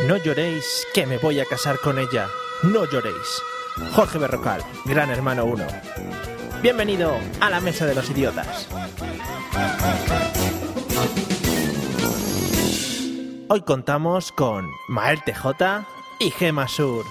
No lloréis, que me voy a casar con ella. No lloréis. Jorge Berrocal, Gran Hermano 1. Bienvenido a la Mesa de los Idiotas. Hoy contamos con Mael TJ y Gema Sur.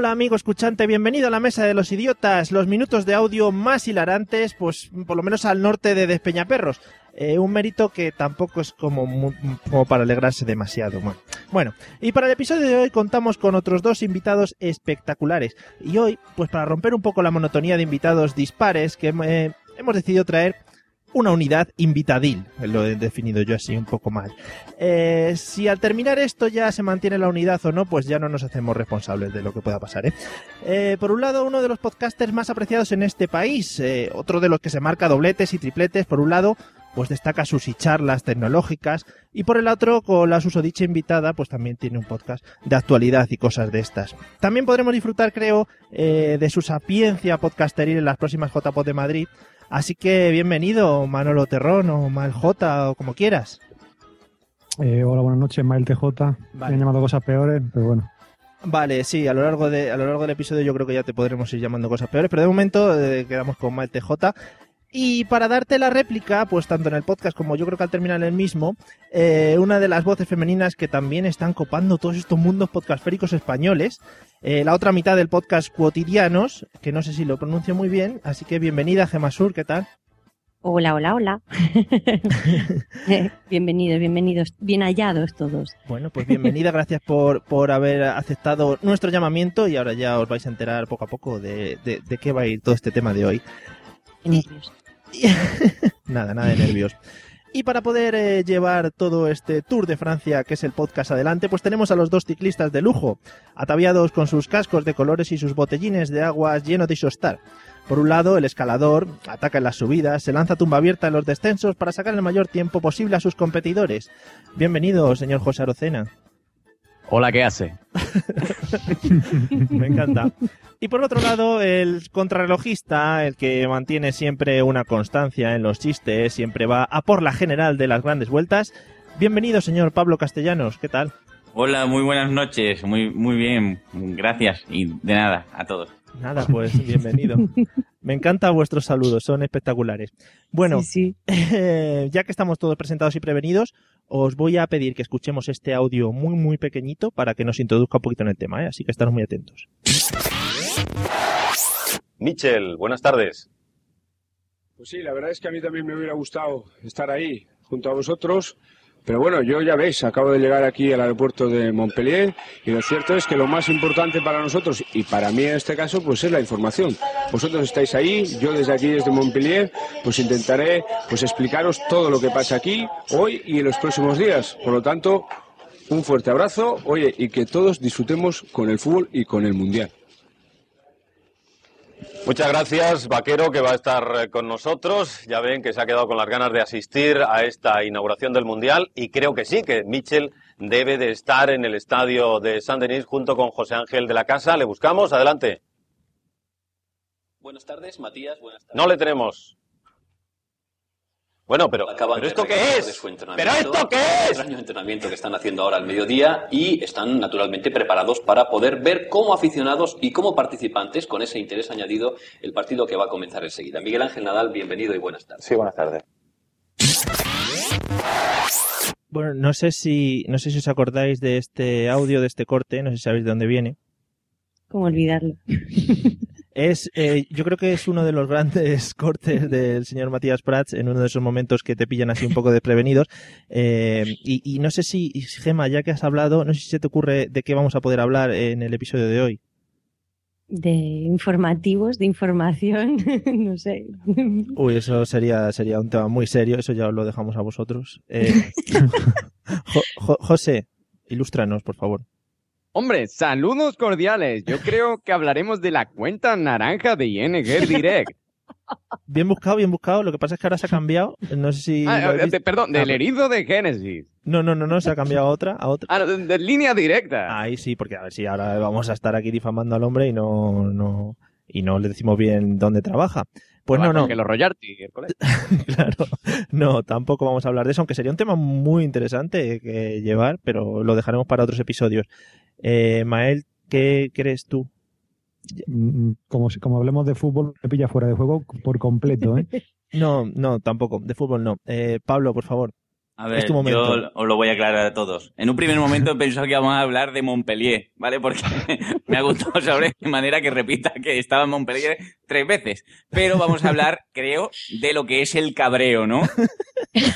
Hola amigo escuchante, bienvenido a la Mesa de los Idiotas, los minutos de audio más hilarantes, pues por lo menos al norte de Despeñaperros. Eh, un mérito que tampoco es como, como para alegrarse demasiado. Bueno. bueno, y para el episodio de hoy contamos con otros dos invitados espectaculares. Y hoy, pues para romper un poco la monotonía de invitados dispares, que eh, hemos decidido traer una unidad invitadil, lo he definido yo así un poco mal. Eh, si al terminar esto ya se mantiene la unidad o no, pues ya no nos hacemos responsables de lo que pueda pasar. ¿eh? Eh, por un lado, uno de los podcasters más apreciados en este país, eh, otro de los que se marca dobletes y tripletes, por un lado, pues destaca sus y charlas tecnológicas, y por el otro, con la susodicha invitada, pues también tiene un podcast de actualidad y cosas de estas. También podremos disfrutar, creo, eh, de su sapiencia podcasteril en las próximas JPod de Madrid, Así que bienvenido, Manolo Terrón o Mal J o como quieras. Eh, hola, buenas noches, Mael TJ. Vale. Me han llamado cosas peores, pero bueno. Vale, sí, a lo largo de a lo largo del episodio yo creo que ya te podremos ir llamando cosas peores, pero de momento eh, quedamos con Mal TJ. Y para darte la réplica, pues tanto en el podcast como yo creo que al terminar el mismo, eh, una de las voces femeninas que también están copando todos estos mundos podcastféricos españoles, eh, la otra mitad del podcast Cuotidianos, que no sé si lo pronuncio muy bien, así que bienvenida Gemma Sur, ¿qué tal? Hola, hola, hola. Eh, bienvenidos, bienvenidos, bien hallados todos. Bueno, pues bienvenida, gracias por, por haber aceptado nuestro llamamiento y ahora ya os vais a enterar poco a poco de, de, de qué va a ir todo este tema de hoy. Nervios. nada, nada de nervios. Y para poder eh, llevar todo este Tour de Francia, que es el podcast adelante, pues tenemos a los dos ciclistas de lujo, ataviados con sus cascos de colores y sus botellines de aguas llenos de isostar. Por un lado, el escalador ataca en las subidas, se lanza tumba abierta en los descensos para sacar el mayor tiempo posible a sus competidores. Bienvenido, señor José Arocena. Hola, ¿qué hace? Me encanta. Y por otro lado, el contrarrelojista, el que mantiene siempre una constancia en los chistes, siempre va a por la general de las grandes vueltas. Bienvenido, señor Pablo Castellanos, ¿qué tal? Hola, muy buenas noches. Muy, muy bien. Gracias. Y de nada, a todos. Nada, pues bienvenido. Me encantan vuestros saludos, son espectaculares. Bueno, Sí, sí. eh, ya que estamos todos presentados y prevenidos, os voy a pedir que escuchemos este audio muy, muy pequeñito para que nos introduzca un poquito en el tema, ¿eh? así que estaros muy atentos. Michel, buenas tardes. Pues sí, la verdad es que a mí también me hubiera gustado estar ahí junto a vosotros. Pero bueno, yo ya veis, acabo de llegar aquí al aeropuerto de Montpellier y lo cierto es que lo más importante para nosotros y para mí en este caso pues es la información. Vosotros estáis ahí, yo desde aquí desde Montpellier pues intentaré pues explicaros todo lo que pasa aquí hoy y en los próximos días. Por lo tanto, un fuerte abrazo, oye, y que todos disfrutemos con el fútbol y con el mundial. Muchas gracias, Vaquero, que va a estar eh, con nosotros. Ya ven que se ha quedado con las ganas de asistir a esta inauguración del Mundial y creo que sí, que Michel debe de estar en el estadio de Saint-Denis junto con José Ángel de la Casa. Le buscamos, adelante. Buenas tardes, Matías. Buenas tardes. No le tenemos. Bueno, pero, Acaban ¿pero esto qué es? de su ¿Pero entrenamiento, esto qué un es? extraño entrenamiento que están haciendo ahora al mediodía y están naturalmente preparados para poder ver como aficionados y como participantes, con ese interés añadido, el partido que va a comenzar enseguida. Miguel Ángel Nadal, bienvenido y buenas tardes. Sí, buenas tardes. Bueno, no sé si no sé si os acordáis de este audio, de este corte, no sé si sabéis de dónde viene. ¿Cómo olvidarlo? Es, eh, yo creo que es uno de los grandes cortes del señor Matías Prats en uno de esos momentos que te pillan así un poco desprevenidos. Eh, y, y no sé si, Gema, ya que has hablado, no sé si se te ocurre de qué vamos a poder hablar en el episodio de hoy. De informativos, de información, no sé. Uy, eso sería, sería un tema muy serio, eso ya os lo dejamos a vosotros. Eh, Jo- Jo- José, ilústranos, por favor. Hombre, saludos cordiales. Yo creo que hablaremos de la cuenta naranja de ING Direct. Bien buscado, bien buscado. Lo que pasa es que ahora se ha cambiado. No sé si. Ah, eh, de- perdón, Ah, del erizo de Génesis. No, no, no, no, se ha cambiado a otra, a otra. Ah, de línea directa. Ahí sí, porque a ver si ahora vamos a estar aquí difamando al hombre y no, no, y no le decimos bien dónde trabaja. Pues no, no, Que los colegio. claro, no, tampoco vamos a hablar de eso, aunque sería un tema muy interesante que llevar, pero lo dejaremos para otros episodios. Eh, Mael, ¿qué crees tú? Mm, Como, si- como hablemos de fútbol, me pilla fuera de juego por completo, ¿eh? No, no, tampoco, de fútbol no. Eh, Pablo, por favor. A ver, yo os lo voy a aclarar a todos. En un primer momento he pensado que íbamos a hablar de Montpellier, ¿vale? Porque me ha gustado saber de manera que repita que estaba en Montpellier tres veces. Pero vamos a hablar, creo, de lo que es el cabreo, ¿no?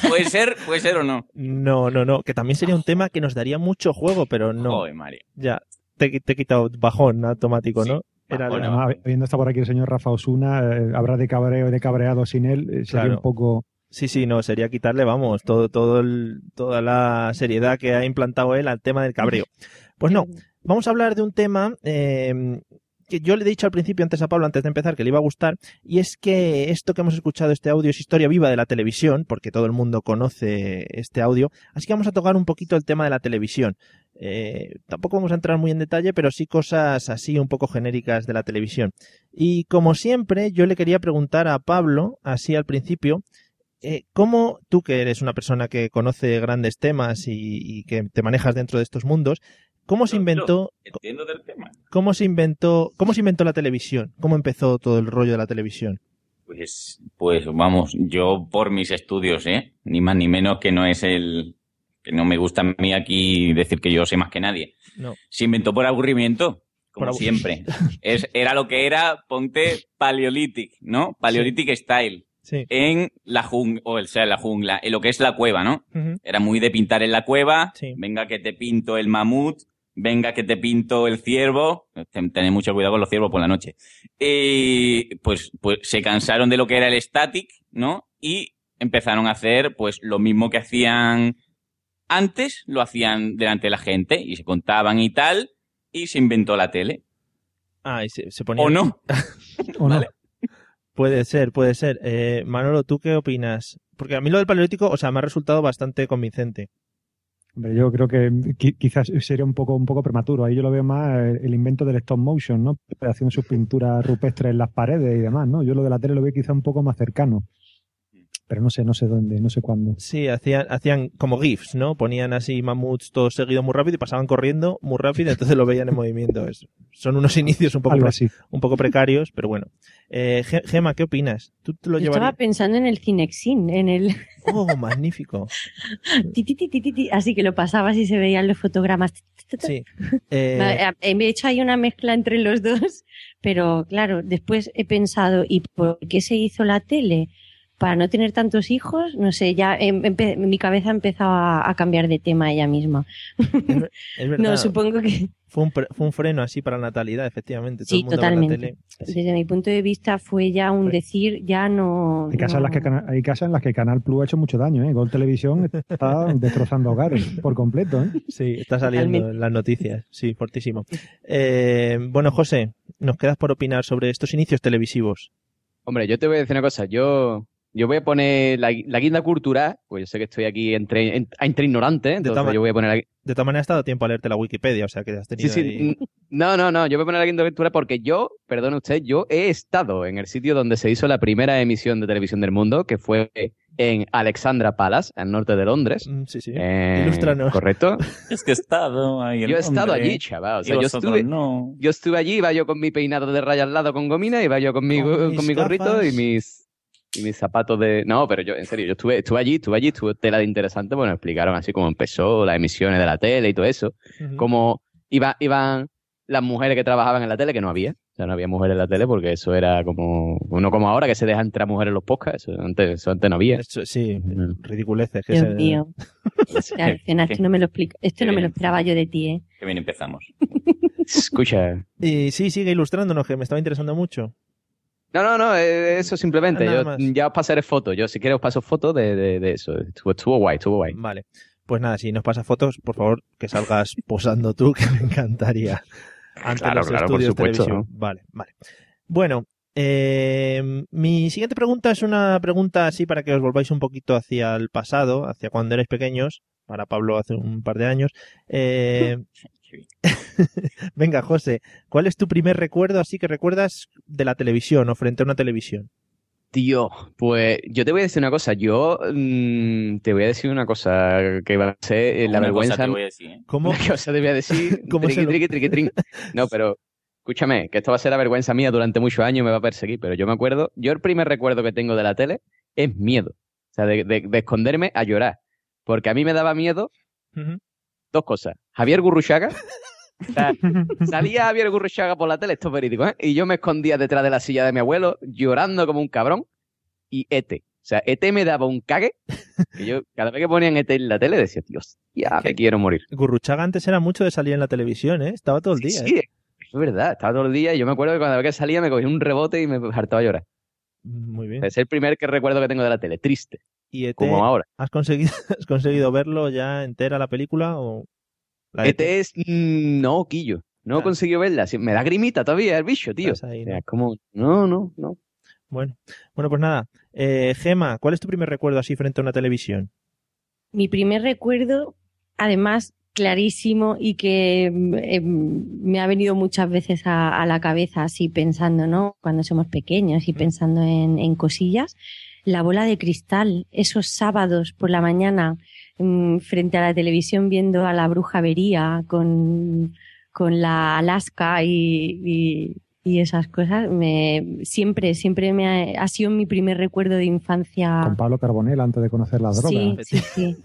Puede ser, puede ser o no. No, no, no, que también sería un tema que nos daría mucho juego, pero no. Joder, Mario. Ya, te, te he quitado bajón automático, Sí, ¿no? Era la- Además, habiendo estado por aquí el señor Rafa Osuna, eh, habrá de cabreo y de cabreado sin él. eh, sería Claro. un poco. Sí, sí, no, sería quitarle, vamos, todo, todo el- toda la seriedad que ha implantado él al tema del cabreo. Pues no, vamos a hablar de un tema eh, que yo le he dicho al principio, antes a Pablo, antes de empezar, que le iba a gustar, y es que esto que hemos escuchado, este audio, es historia viva de la televisión, porque todo el mundo conoce este audio, así que vamos a tocar un poquito el tema de la televisión. Eh, tampoco vamos a entrar muy en detalle, pero sí cosas así un poco genéricas de la televisión. Y como siempre, yo le quería preguntar a Pablo, así al principio, eh, ¿Cómo tú, que eres una persona que conoce grandes temas y, y que te manejas dentro de estos mundos, cómo se inventó, yo Entiendo del tema. cómo se inventó, cómo se inventó la televisión? ¿Cómo empezó todo el rollo de la televisión? Pues, pues vamos, yo por mis estudios, ¿eh? Ni más ni menos que no es el... que no me gusta a mí aquí decir que yo sé más que nadie. No. Se inventó por aburrimiento, como siempre. Es, era lo que era, ponte Paleolithic, ¿no? Paleolithic Style. Sí. En la jungla, o sea, en la jungla, en lo que es la cueva, ¿no? Era muy de pintar en la cueva. Sí. Venga que te pinto el mamut. Venga que te pinto el ciervo. Ten- Tened mucho cuidado con los ciervos por la noche. Y pues, pues se cansaron de lo que era el static, ¿no? Y empezaron a hacer pues lo mismo que hacían antes, lo hacían delante de la gente y se contaban y tal. Y se inventó la tele. Ah, y se, se ponía... ¿O no? ¿o no? Vale. Puede ser, puede ser. Eh, Manolo, ¿tú qué opinas? Porque a mí lo del paleolítico, o sea, me ha resultado bastante convincente. Hombre, yo creo que qui- quizás sería un poco, un poco prematuro. Ahí yo lo veo más el invento del stop motion, ¿no? Haciendo sus pinturas rupestres en las paredes y demás, ¿no? Yo lo de la tele lo veo quizá un poco más cercano. Pero no sé, no sé dónde, no sé cuándo. Sí, hacían, hacían como GIFs, ¿no? Ponían así mamuts todos seguidos muy rápido y pasaban corriendo muy rápido, entonces lo veían en movimiento. Es- son unos inicios un poco, Algo pre- así. un poco precarios, pero bueno. Eh, Ge- Gema, ¿qué opinas? ¿Tú te lo Yo estaba pensando en el Cinexin, en el Oh, magnífico. así que lo pasabas y se veían los fotogramas. Sí. Eh, Vale, He hecho ahí una mezcla entre los dos, pero claro, después he pensado, ¿y por qué se hizo la tele? Para no tener tantos hijos, no sé, ya em- mi cabeza ha empezado a, cambiar de tema ella misma. es verdad. No, supongo que fue, un, pre- fue un freno así para la natalidad, efectivamente. Todo Sí, el mundo totalmente. tele. Desde mi punto de vista fue ya un decir, ya no... Hay casas, en las que, no- Cana- hay casas en las que Canal Plus ha hecho mucho daño, ¿eh? Gol Televisión está destrozando hogares por completo, ¿eh? Sí, está saliendo Totalmente. en las noticias. Sí, fortísimo. Eh, bueno, José, nos quedas por opinar sobre estos inicios televisivos. Hombre, yo te voy a decir una cosa. Yo yo voy a poner la, la guinda cultural, pues yo sé que estoy aquí entre, en- entre ignorantes, entonces yo voy a poner la, De todas maneras, ha dado tiempo a leerte la Wikipedia, o sea que has Sí, tenido sí. ahí- n- No, no, no. Yo voy a poner la guinda aventura porque yo, perdone usted, yo he estado en el sitio donde se hizo la primera emisión de televisión del mundo, que fue en Alexandra Palace, al norte de Londres. Mm, Sí, sí. Eh, Ilústranos. Correcto. Es que he estado ahí. en Yo he estado allí, chaval. O y sea, yo estuve, no. yo estuve allí, iba yo con mi peinado de raya al lado con gomina, iba yo con mi, Con con mi gorrito y mis y mis zapatos de... No, pero yo, en serio, yo estuve, estuve allí, estuve allí, estuve tela de interesante, bueno, explicaron así cómo empezó las emisiones de la tele y todo eso. Ujú. cómo iba, iban las mujeres que trabajaban en la tele, que no había. O sea, no había mujeres en la tele porque eso era como... Uno como ahora que se deja entrar mujeres en los podcasts. Eso antes, eso antes no había. Eso, sí, Mm. ridiculeces. Que Dios se- mío. Claro, esto no me lo explico. Esto no me lo esperaba yo de ti, ¿eh? Que bien empezamos. Escucha. Y sí, sigue ilustrándonos, que me estaba interesando mucho. No, no, no, eh, eso simplemente. Yo ya os pasaré fotos. Yo si quieres os paso fotos de, de, de eso. Estuvo, estuvo guay, estuvo guay. Vale. Pues nada, si nos pasa fotos, por favor, que salgas posando tú, que me encantaría. Ante Claro, los claro, por estudios de supuesto. televisión. Vale, vale. Bueno, eh, mi siguiente pregunta es una pregunta así para que os volváis un poquito hacia el pasado, hacia cuando erais pequeños. Para Pablo hace un par de años. Eh, venga, José, ¿cuál es tu primer recuerdo así que recuerdas de la televisión o frente a una televisión? Tío, pues yo te voy a decir una cosa. Yo mm, te voy a decir una cosa que va a ser eh, la cosa vergüenza. te voy a decir, ¿eh? ¿Cómo? Una cosa te voy a decir. ¿Cómo triqui, triqui, triqui, trin. No, pero escúchame, que esto va a ser la vergüenza mía durante muchos años y me va a perseguir. Pero yo me acuerdo, yo el primer recuerdo que tengo de la tele es miedo. O sea, de, de- de esconderme a llorar. Porque a mí me daba miedo. Dos cosas. Javier Gurruchaga. O sea, salía Javier Gurruchaga por la tele, esto es verídico, ¿eh? Y yo me escondía detrás de la silla de mi abuelo, llorando como un cabrón. Y Ete. O sea, Ete me daba un cague. Que yo, cada vez que ponían Ete en la tele, decía, Dios, ya me quiero morir. Gurruchaga antes era mucho de salir en la televisión, ¿eh? Estaba todo el día. Sí, ¿eh? es verdad, estaba todo el día y yo me acuerdo que cada vez que salía me cogía un rebote y me hartaba a llorar. Muy bien. Es el primer que recuerdo que tengo de la tele, triste, ¿Y ET, como ahora. ¿has conseguido, has conseguido verlo ya entera la película o la ET es, mm, no, Quillo, no he Ah. conseguido verla. Me da grimita todavía el bicho, tío. Ahí, O ¿no? sea, como, no, no, no. Bueno, bueno, pues nada. Eh, Gema, ¿cuál es tu primer recuerdo así frente a una televisión? Mi primer recuerdo, además, clarísimo y que mm, eh, me ha venido muchas veces a, a la cabeza así pensando, ¿no? Cuando somos pequeños y pensando en, en cosillas. La bola de cristal, esos sábados por la mañana mm, frente a la televisión viendo a la bruja Vería con, con la Alaska y, y, y esas cosas, me, siempre, siempre me ha, ha sido mi primer recuerdo de infancia. Con Pablo Carbonell antes de conocer la droga. Sí, sí, sí.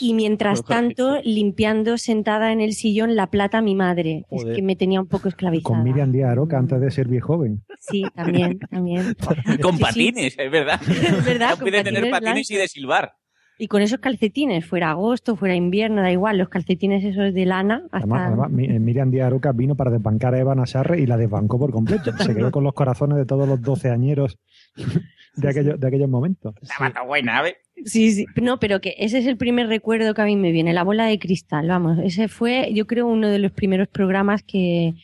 Y, mientras tanto, limpiando sentada en el sillón la plata mi madre. Joder. Es que me tenía un poco esclavizada. Con Miriam Díaz Aroca antes de ser bien joven. Sí, también, también. Con Sí, sí. patines, es verdad. Es verdad, No con puede tener patines patines y de silbar. Y con esos calcetines, fuera agosto, fuera invierno, da igual, los calcetines esos de lana, hasta... Además, además, eh, Miriam Díaz Aroca vino para desbancar a Eva Nasarre y la desbancó por completo. Se quedó con los corazones de todos los doceañeros de, aquellos, de aquellos momentos. Tan buena, ¿sabes? Sí, sí. No, pero que ese es el primer recuerdo que a mí me viene, la bola de cristal, vamos. Ese fue, yo creo, uno de los primeros programas que,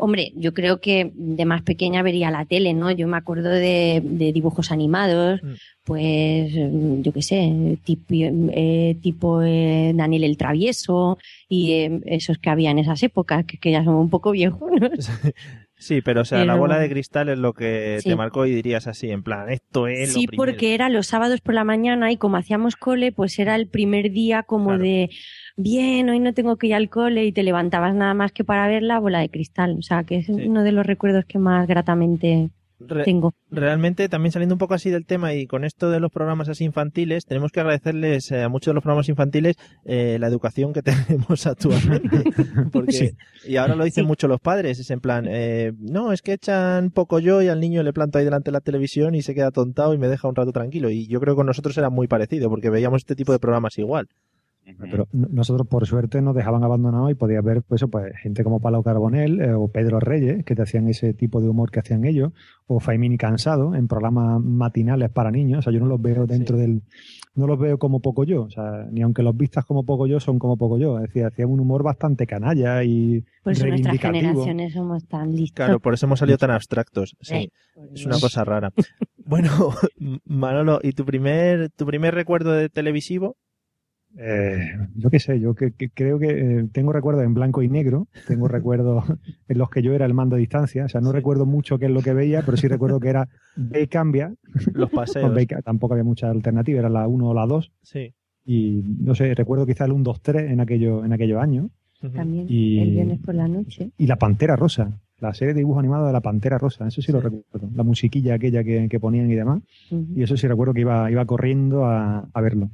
hombre, yo creo que de más pequeña vería la tele, ¿no? Yo me acuerdo de, de dibujos animados, Mm. pues, mm, yo qué sé, tipo, eh, tipo eh, Daniel el Travieso y eh, esos que había en esas épocas, que, que ya son un poco viejos, ¿no? Sí, pero o sea, la bola de cristal es lo que Sí. te marcó y dirías así, en plan, esto es Sí, lo porque era los sábados por la mañana y como hacíamos cole, pues era el primer día como Claro. de, bien, hoy no tengo que ir al cole y te levantabas nada más que para ver la bola de cristal. O sea, que es Sí. uno de los recuerdos que más gratamente Re- tengo. realmente también saliendo un poco así del tema y con esto de los programas así infantiles, tenemos que agradecerles eh, a muchos de los programas infantiles eh, la educación que tenemos actualmente. Porque, Sí. Y ahora lo dicen Sí. mucho los padres, es en plan, eh, no, es que echan poco yo y al niño le planto ahí delante de la televisión y se queda tontado y me deja un rato tranquilo. Y yo creo que con nosotros era muy parecido porque veíamos este tipo de programas igual. Pero nosotros, por suerte, nos dejaban abandonados y podías ver pues, eso, pues, gente como Pablo Carbonell eh, o Pedro Reyes, que te hacían ese tipo de humor que hacían ellos, o Faimini Cansado, en programas matinales para niños. O sea, yo no los veo dentro del. No los veo como poco yo. O sea, ni aunque los vistas como poco yo, son como poco yo. Es decir, hacían un humor bastante canalla y Por eso nuestras generaciones somos tan listos. Claro, por eso hemos salido tan abstractos. Sí. Eh, Es una cosa rara. Bueno, Manolo, ¿y tu primer, tu primer recuerdo de televisivo? Eh, yo qué sé, yo que, que creo que eh, tengo recuerdos en blanco y negro, tengo recuerdos en los que yo era el mando a distancia, o sea, no recuerdo mucho qué es lo que veía, pero sí recuerdo que era B cambia, Los paseos. Tampoco había mucha alternativa, era la 1 o la 2, Sí. y no sé, recuerdo quizá el 1, 2, 3 en, aquello, en aquellos años. También, Y- el viernes por la noche. y La Pantera Rosa, la serie de dibujos animados de La Pantera Rosa, eso sí, lo recuerdo, la musiquilla aquella que, que ponían y demás, y eso sí recuerdo que iba, iba corriendo a, a verlo.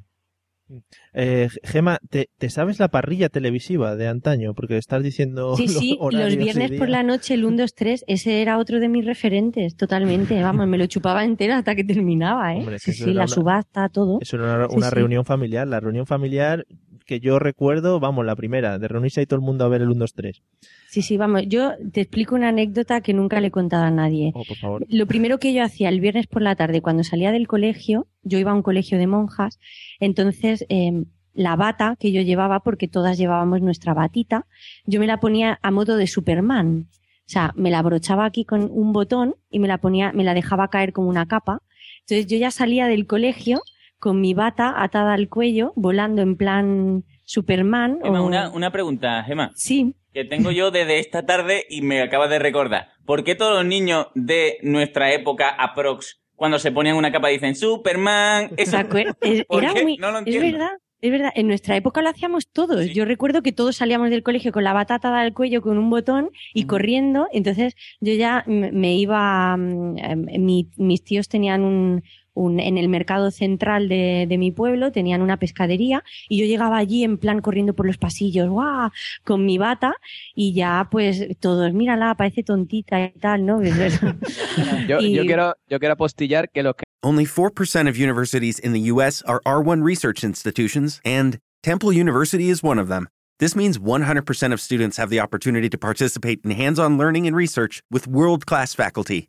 Eh, Gema, ¿te, te sabes la parrilla televisiva de antaño? Porque estás diciendo. Sí, los sí, los viernes por la noche, el 1, 2, 3, ese era otro de mis referentes, totalmente. Vamos, me lo chupaba entero hasta que terminaba, ¿eh? Hombre, sí, sí, la una- subasta, todo. Eso era una, Sí, una sí. reunión familiar. La reunión familiar que yo recuerdo, vamos, la primera, de reunirse ahí todo el mundo a ver el 1, 2, 3. Sí, sí, vamos. Yo te explico una anécdota que nunca le he contado a nadie. Oh, por favor. Lo primero que yo hacía el viernes por la tarde, cuando salía del colegio, yo iba a un colegio de monjas, entonces eh, la bata que yo llevaba, porque todas llevábamos nuestra batita, yo me la ponía a modo de Superman. O sea, me la abrochaba aquí con un botón y me la ponía, me la dejaba caer como una capa. Entonces yo ya salía del colegio con mi bata atada al cuello, volando en plan Superman. Gema, o- una, una pregunta, Gema, Sí, que tengo yo desde esta tarde y me acabas de recordar. ¿Por qué todos los niños de nuestra época aprox, cuando se ponían una capa, dicen Superman? ¿Se Eso, es- ¿Por era qué? muy, No lo es entiendo. verdad, es verdad. En nuestra época lo hacíamos todos. Sí. Yo recuerdo que todos salíamos del colegio con la batata al cuello con un botón y corriendo. Entonces yo ya me iba, mm, mi- mis tíos tenían un, un- en el mercado central de, de mi pueblo tenían una pescadería y yo llegaba allí en plan corriendo por los pasillos, ¡guau! con mi bata y ya pues todos, mírala, parece tontita y tal, ¿no? Yo, Y- yo quiero, yo quiero apostillar que los que Only 4% of universities in the U.S. are R1 research institutions, and Temple University is one of them. This means 100% of students have the opportunity to participate in hands on learning and research with world class faculty.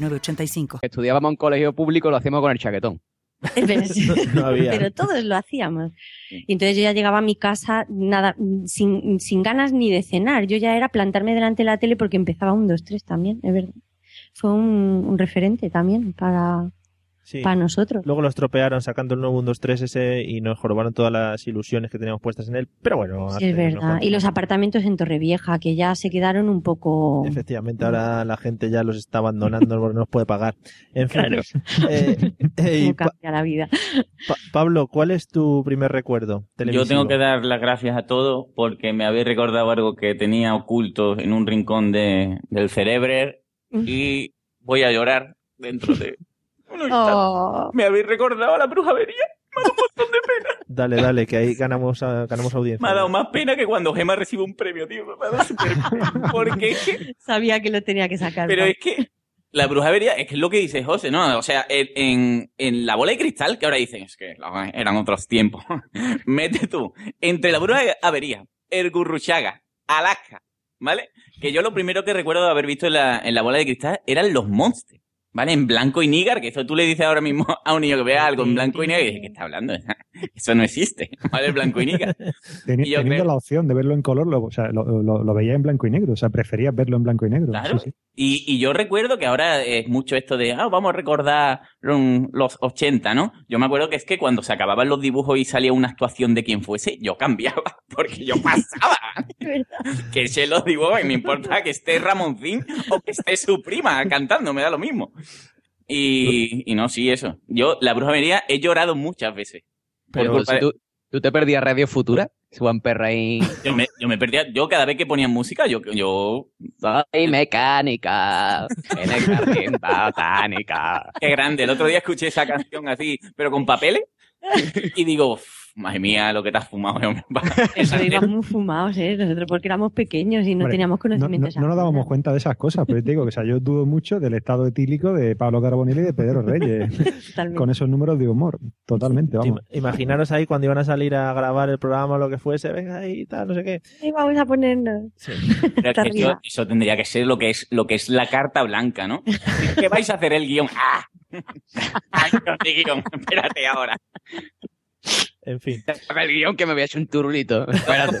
906985. estudiábamos en colegio público lo hacíamos con el chaquetón. Pero, sí, No había. pero todos lo hacíamos. Y entonces yo ya llegaba a mi casa nada, sin, sin ganas ni de cenar. Yo ya era plantarme delante de la tele porque empezaba un 2, 3 también, es verdad. Fue un, un referente también para, Sí. para nosotros. Luego lo estropearon sacando el nuevo 1, 2, 3 ese y nos jorobaron todas las ilusiones que teníamos puestas en él. Pero bueno, Sí, es verdad. Y los apartamentos en Torrevieja, que ya se quedaron un poco... Efectivamente, ahora la gente ya los está abandonando porque no los puede pagar. En fin, Claro. eh, eh, cambia la vida. Pa- Pablo, ¿cuál es tu primer recuerdo? Yo televisivo? tengo que dar las gracias a todos porque me habéis recordado algo que tenía oculto en un rincón de, del cerebro y voy a llorar dentro de Oh. Me habéis recordado a la brujería. Me ha dado un montón de pena. Dale, dale, que ahí ganamos, ganamos audiencia. Me ha dado más pena que cuando Gema recibe un premio, tío. Me ha dado súper pena. Porque es que Sabía que lo tenía que sacar. Pero es que la brujería es que es lo que dice José, ¿no? O sea, en, en, la bola de cristal, que ahora dicen, es que eran otros tiempos. Mete tú, entre la brujería, el gurruchaga, Alaska, ¿vale? Que yo lo primero que recuerdo de haber visto en la, en la bola de cristal eran los monsters. ¿Vale? En blanco y nígar, que eso tú le dices ahora mismo a un niño que vea algo en blanco y nígar y dice, ¿qué está hablando? Eso no existe, ¿vale? Blanco y nígar. Teni- Y yo teniendo creo- la opción de verlo en color, lo, o sea, lo, lo, lo veía en blanco y negro, o sea, preferías verlo en blanco y negro. Claro. Sí, sí. Y, y yo recuerdo que ahora es mucho esto de, ah, vamos a recordar los 80, ¿no? Yo me acuerdo que es que cuando se acababan los dibujos y salía una actuación de quien fuese, yo cambiaba, porque yo pasaba. que se los dibujos y me importa que esté Ramoncín o que esté su prima cantando, me da lo mismo. Y, y no, sí, eso. Yo, la brujería, he llorado muchas veces. Pero si, tú, ¿Tú te perdías Radio Futura? Juan Perraín. Yo me, yo me perdía, yo cada vez que ponían música, yo, yo Soy mecánica en el jardín botánica. Qué grande. El otro día escuché esa canción así, pero con papeles. Y digo, "Uf, madre mía, lo que te has fumado. hombre". Eso íbamos fumados, ¿eh? Nosotros porque éramos pequeños y no Hombre, teníamos No, conocimiento no- nos dábamos cuenta de esas cosas, pero te digo que o sea, yo dudo mucho del estado etílico de Pablo Carbonell y de Pedro Reyes, con esos números de humor. Totalmente, vamos. Im- Imaginaros ahí cuando iban a salir a grabar el programa o lo que fuese, venga ahí y tal, no sé qué. Ahí vamos a ponernos. Pero es que eso, tendría que ser lo que es lo que es la carta blanca, ¿no? ¿Qué vais a hacer el guion? ¡Ah! ¡Ay, no sé guion! Espérate ahora. En fin. El guion que me había hecho un turulito.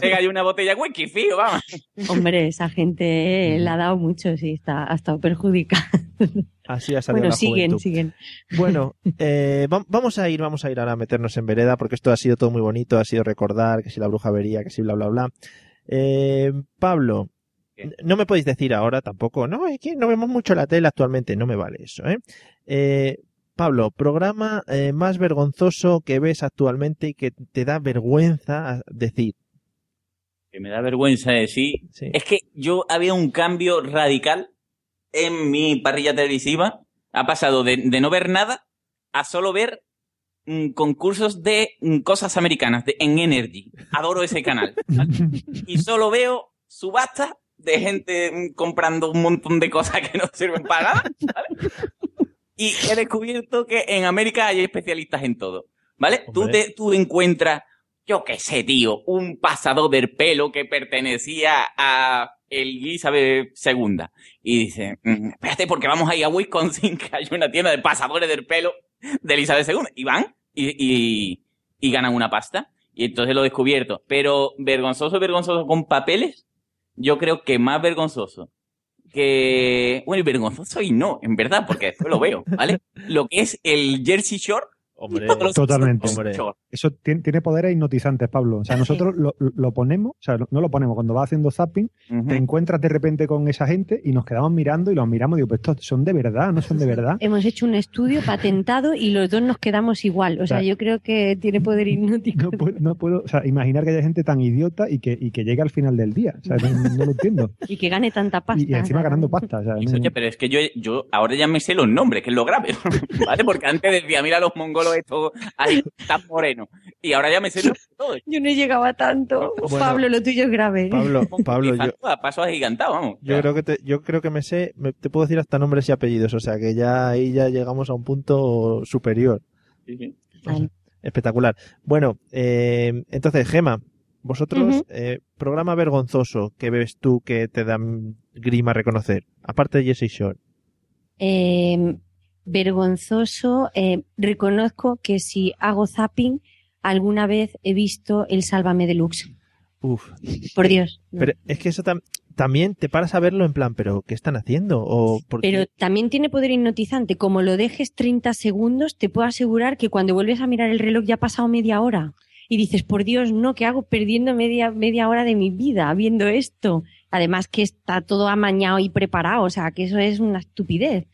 Pega ahí una botella whisky, fijo, vamos. Hombre, esa gente eh, le ha dado mucho, sí, está, ha estado perjudicada. Así ha salido Bueno, la siguen, juventud. siguen. Bueno, eh, va- vamos a ir, vamos a ir ahora a meternos en vereda, porque esto ha sido todo muy bonito, ha sido recordar que si la bruja vería, que si bla bla bla. Eh, Pablo, no me podéis decir ahora tampoco, no, es que no vemos mucho la tele actualmente, no me vale eso, ¿eh? Eh, Pablo, programa eh, más vergonzoso que ves actualmente y que te da vergüenza decir. Que me da vergüenza decir. Es que yo había un cambio radical en mi parrilla televisiva. Ha pasado de, de no ver nada a solo ver mm, concursos de mm, cosas americanas de, en Energy. Adoro ese canal. ¿vale? y solo veo subastas de gente mm, comprando un montón de cosas que no sirven para nada. ¿vale? Y he descubierto que en América hay especialistas en todo. ¿Vale? Tú, te, tú encuentras, yo qué sé, tío, un pasador del pelo que pertenecía a Elizabeth II. Y dice, "Mm, espérate porque vamos a ir a Wisconsin, que hay una tienda de pasadores del pelo de Elizabeth II. Y van y, y, y ganan una pasta. Y entonces lo he descubierto. Pero vergonzoso, vergonzoso con papeles, yo creo que más vergonzoso que... Bueno, y vergonzoso y no, en verdad, porque después lo veo, ¿vale? Lo que es el Jersey Shore. Hombre, Totalmente. Hombre. Eso tiene, tiene poderes hipnotizantes, Pablo. O sea, nosotros lo, lo ponemos, o sea, no lo ponemos cuando va haciendo zapping, te encuentras de repente con esa gente y nos quedamos mirando y los miramos y digo, pues estos son de verdad, no son de verdad. Hemos hecho un estudio patentado y los dos nos quedamos igual. O sea, yo creo que tiene poder hipnótico. No puedo, no puedo, o sea, imaginar que haya gente tan idiota y que, y que llegue al final del día. O sea, no, no lo entiendo. Y que gane tanta pasta. Y, y encima ganando pasta. O sea, no- Oye, pero es que yo, yo ahora ya me sé los nombres, que es lo grave, ¿vale? Porque antes decía, mira los mongolos estos ahí tan morenos. Y ahora ya me sé los todos. Yo no llegaba tanto. Pablo, lo tuyo es grave. Pablo, Pablo, yo, A paso agigantado, vamos. yo creo que te, yo creo que me sé, me- te puedo decir hasta nombres y apellidos, o sea que ya ahí ya llegamos a un punto superior. Espectacular. Bueno, eh, entonces, Gema, vosotros, eh, programa vergonzoso que ves tú que te da grima reconocer, aparte de Jesse Shore. Eh, vergonzoso. eh, reconozco que si hago zapping, alguna vez he visto el Sálvame Deluxe. Uf. Por Dios. no. Pero es que eso tam- también te paras a verlo en plan, pero ¿qué están haciendo? O Pero también tiene poder hipnotizante. Como lo dejes 30 segundos, te puedo asegurar que cuando vuelves a mirar el reloj ya ha pasado media hora. Y dices, por Dios, no, ¿qué hago perdiendo media, media hora de mi vida viendo esto? Además que está todo amañado y preparado, o sea, que eso es una estupidez.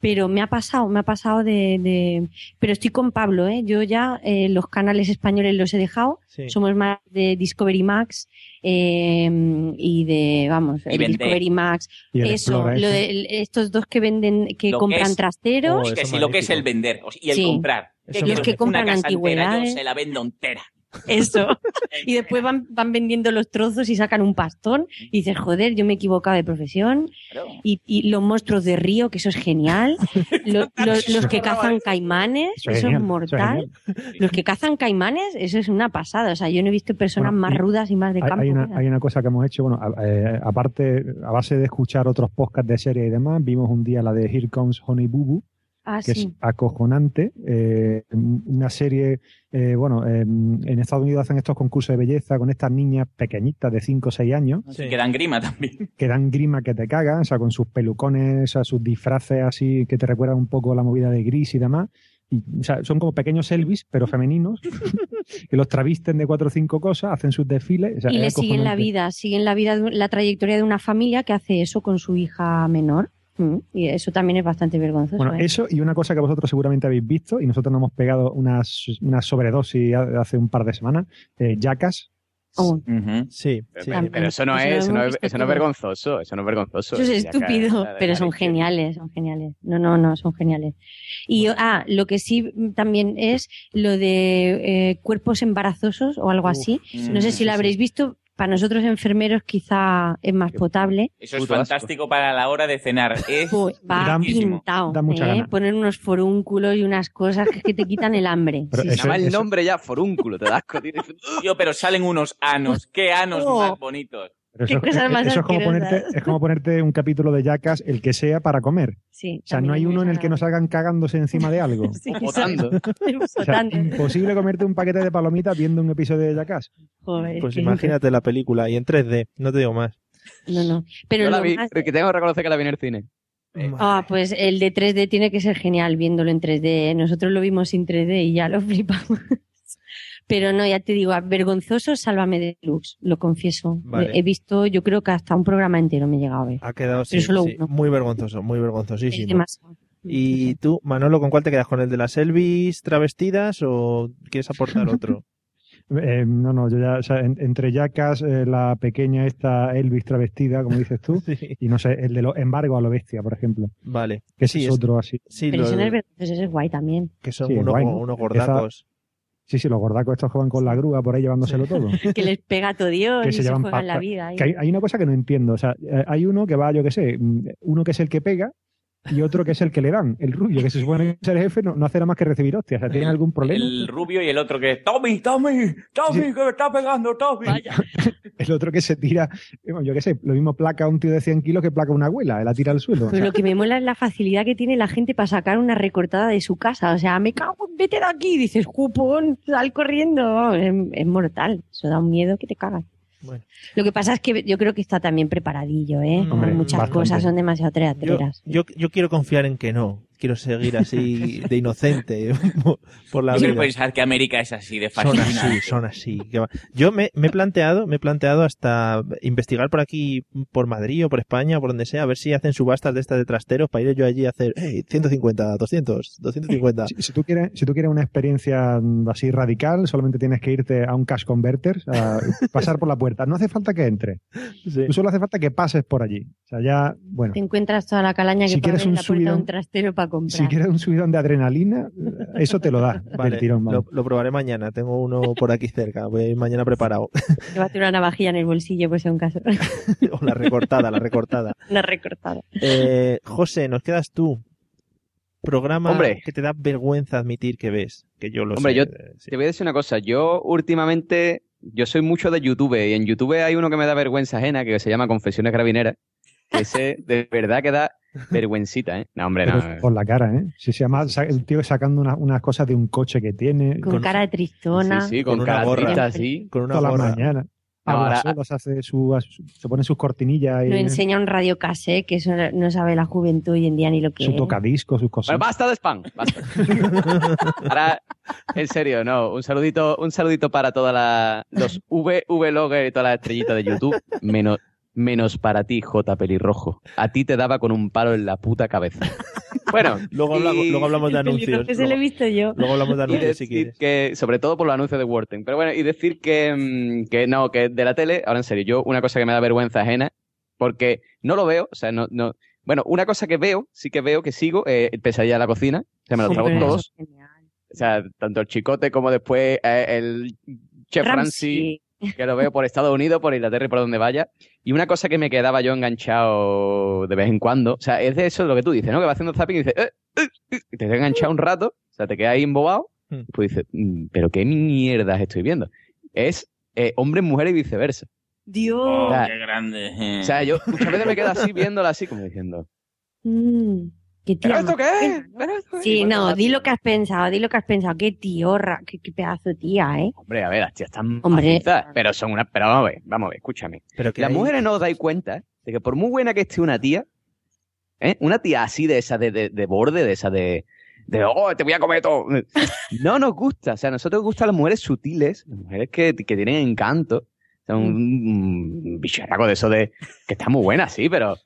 Pero me ha pasado, me ha pasado de... de- Pero estoy con Pablo, ¿eh? Yo ya eh, los canales españoles los he dejado. Sí. Somos más de Discovery Max eh, y de, vamos, Y el. Discovery Max. Y el Eso, lo de el- estos dos que venden, que Lo que compran es- trasteros. Oh, que sí, lo que es el vender o sea, y el Sí. comprar. Eso ¿Qué Los que compran Una casa entera, antigüedades. yo se la vendo entera. Eso. y después van, van vendiendo los trozos y sacan un pastón. Y dices, joder, yo me he equivocado de profesión. Claro. Y, y los monstruos de río, que eso es genial. Lo- lo- los que cazan caimanes, Eso eso, es es genial, eso es mortal. Los que cazan caimanes, eso es una pasada. O sea, yo no he visto personas Bueno, más rudas y más de Hay, campo. hay una, hay una cosa que hemos hecho, bueno, a- eh, aparte, a base de escuchar otros podcasts de serie y demás, vimos un día la de Here Comes Honey Boo Boo, Ah, que sí. es acojonante. eh, una serie, eh, bueno, eh, en Estados Unidos hacen estos concursos de belleza con estas niñas pequeñitas de 5 o 6 años Así que dan grima también. que dan grima que te cagan, o sea, con sus pelucones, o sea, sus disfraces así que te recuerdan un poco la movida de gris y demás. Y, o sea, son como pequeños Elvis, pero femeninos, que los travisten de cuatro o cinco cosas, hacen sus desfiles. o sea, y le siguen la vida, siguen la vida, la trayectoria de una familia que hace eso con su hija menor. Mm, Y eso también es bastante vergonzoso. Bueno, ¿eh? eso y una cosa que vosotros seguramente habéis visto y nosotros nos hemos pegado unas, una sobredosis ha- hace un par de semanas, eh, Jackass. Oh, Sí, Pero, sí. pero- pero eso no es, eso no es, eso no es vergonzoso, eso no es vergonzoso. Eso es estúpido, pero son geniales, son geniales. No, no, no, son geniales. Y ah, lo que sí mm, también es lo de eh, cuerpos embarazosos o algo así. No sé si lo habréis visto. Para nosotros enfermeros quizá es más potable. Eso es Puto asco. fantástico para la hora de cenar. Es Pues va Da- pintado. da mucha ¿eh? gana. Poner unos forúnculos y unas cosas que, que te quitan el hambre. Pero Sí, eso- Nada más el nombre ya, forúnculo, te da asco. Tío, pero salen unos anos. ¿Qué anos Oh. más bonitos? Pero Qué eso, cosas eh, más eso es, como ponerte, es como ponerte un capítulo de Jackass, el que sea, para comer. sí, O sea, no hay uno en el que nos hagan cagándose encima de algo. Sí, O sea, imposible comerte un paquete de palomitas viendo un episodio de Jackass. Joder, Pues imagínate la película y en 3D, no te digo más. No, no. Pero Yo la lo vi, más- pero que tengo que reconocer que la vi en el cine. Ah, pues el de 3D tiene que ser genial viéndolo en 3D. ¿eh? Nosotros lo vimos sin 3D y ya lo flipamos. Pero no, ya te digo, vergonzoso, sálvame de Lux, lo confieso. Vale. He visto, yo creo que hasta un programa entero me he llegado a ver. Ha quedado sí, solo sí, uno. muy vergonzoso, muy vergonzosísimo. ¿Y tú, Manolo, con cuál te quedas? ¿Con el de las Elvis travestidas o quieres aportar otro? Eh, no, no, yo ya, o sea, en- entre Jackass, eh, la pequeña esta Elvis travestida, como dices tú, Sí. y no sé, el de los embargo a lo bestia, por ejemplo, Vale. que Sí, es es- otro así. Sí, Pero lo- no es guay también. que son Sí, unos, guay, ¿no? unos gordacos. Sí, sí, los gordacos estos que van con la grúa por ahí llevándoselo todo. Que les pega todo Dios Que y se se juegan la vida. ahí. Que hay, hay una cosa que no entiendo. O sea, eh, hay uno que va, yo qué sé, mm, uno que es el que pega y otro que es el que le dan, el rubio, que se supone que es el jefe, no, no hace nada más que recibir hostias. O sea, ¿tienen algún problema? El rubio y el otro que Tommy, Tommy, Tommy, Sí. que me está pegando, Tommy. El otro que se tira, eh, yo qué sé, lo mismo placa a un tío de 100 kilos que placa a una abuela, la tira al suelo. O Pero sea, lo que me mola es la facilidad que tiene la gente para sacar una recortada de su casa. O sea, me cago en vete de aquí. Dices, cupón, sal corriendo. Es, es mortal. Eso da un miedo que te cagas. Bueno. Lo que pasa es que yo creo que está también preparadillo, ¿eh? Hombre, muchas bastante. cosas son demasiado Yo, teatreras. yo, yo quiero confiar en que no. Quiero seguir así de inocente por la vida. pensar que América es así de Son fascinante. así, son así. Yo me, me he planteado, me he planteado hasta investigar por aquí, por Madrid o por España, o por donde sea, a ver si hacen subastas de estas de trasteros para ir yo allí a hacer, hey, 150, 200, 250. si, si tú quieres, si tú quieres una experiencia así radical, solamente tienes que irte a un cash converter, a pasar por la puerta. No hace falta que entre. Sí. Tú solo hace falta que pases por allí. O sea, ya, bueno. Te encuentras toda la calaña que Si quieres un la puerta de subidón- un trastero para comprar. Si quieres un subidón de adrenalina, eso te lo da. Vale, del tirón, lo, lo probaré mañana. Tengo uno por aquí cerca. Voy a ir mañana preparado. Te va a tener una navajilla en el bolsillo, pues en un caso. o la recortada, la recortada. una recortada. Eh, José, nos quedas tú. Programa Hombre. que te da vergüenza admitir que ves. Que yo lo Hombre, sé. yo eh, sí. Te voy a decir una cosa. Yo últimamente, yo soy mucho de YouTube y en YouTube hay uno que me da vergüenza ajena que se llama Confesiones Gravineras. Que ese de verdad que da vergüencita, ¿eh? No, hombre, no. Pero por la cara, ¿eh? Si se llama el tío sacando una- unas cosas de un coche que tiene Con, Con- cara de tristona. Sí, sí, con, con una cara gorra. triste así. Con una todas las gorra. mañanas. No, Habla ahora- solo, se, hace su, se pone sus cortinillas y Nos enseña un radiocassette, que eso no sabe la juventud hoy en día ni lo que su es. tocadiscos, sus cosas. Bueno, basta de spam. Basta. Ahora, en serio, no. Un saludito, un saludito para todas las los V, Vlogger y todas las estrellitas de YouTube. Menos, menos para ti, J Pelirrojo. A ti te daba con un palo en la puta cabeza. Bueno, Luego, y- hablamos, luego hablamos de pelirrojo anuncios. ese lo he Luego, visto yo. luego hablamos de anuncios si decir quieres. que, sobre todo por los anuncios de Worten. Pero bueno, y decir que, mm, que no, que de la tele, ahora en serio, yo una cosa que me da vergüenza ajena, porque no lo veo, o sea, no, no, bueno, una cosa que veo, sí que veo, que sigo, eh, pesadilla de la cocina, o sea, me lo trago todos, o sea, tanto el chicote como después eh, el Chef Ramsay. Que lo veo por Estados Unidos, por Inglaterra y por donde vaya. Y una cosa que me quedaba yo enganchado de vez en cuando, o sea, es de eso lo que tú dices, ¿no? Que va haciendo zapping y dices, eh, eh, eh, y te quedas enganchado un rato, o sea, te quedas ahí embobado, Hmm. y pues dices, "Mm, pero qué mierdas estoy viendo. Es eh, hombre, mujer y viceversa. Dios. Oh, sea, qué grande. eh. O sea, yo muchas veces me quedo así viéndola así, como diciendo, Mm, qué tía ¿pero esto qué es? buena, ¿no? ¿Pero esto qué es?". Sí, no, di lo que has pensado, di lo que has pensado. Qué tiorra, qué, qué pedazo de tía, ¿eh? Hombre, a ver, las tías están Hombre. macizas, pero son una... Pero vamos a ver, vamos a ver, escúchame. Pero que Las hay- mujeres no os dais cuenta de que por muy buena que esté una tía, ¿eh? una tía así de esa de, de, de borde, de esa de, de, oh, te voy a comer todo, no nos gusta. O sea, a nosotros nos gustan las mujeres sutiles, las mujeres que, que tienen encanto. O sea, un, un bicharraco de eso de que está muy buena, sí, pero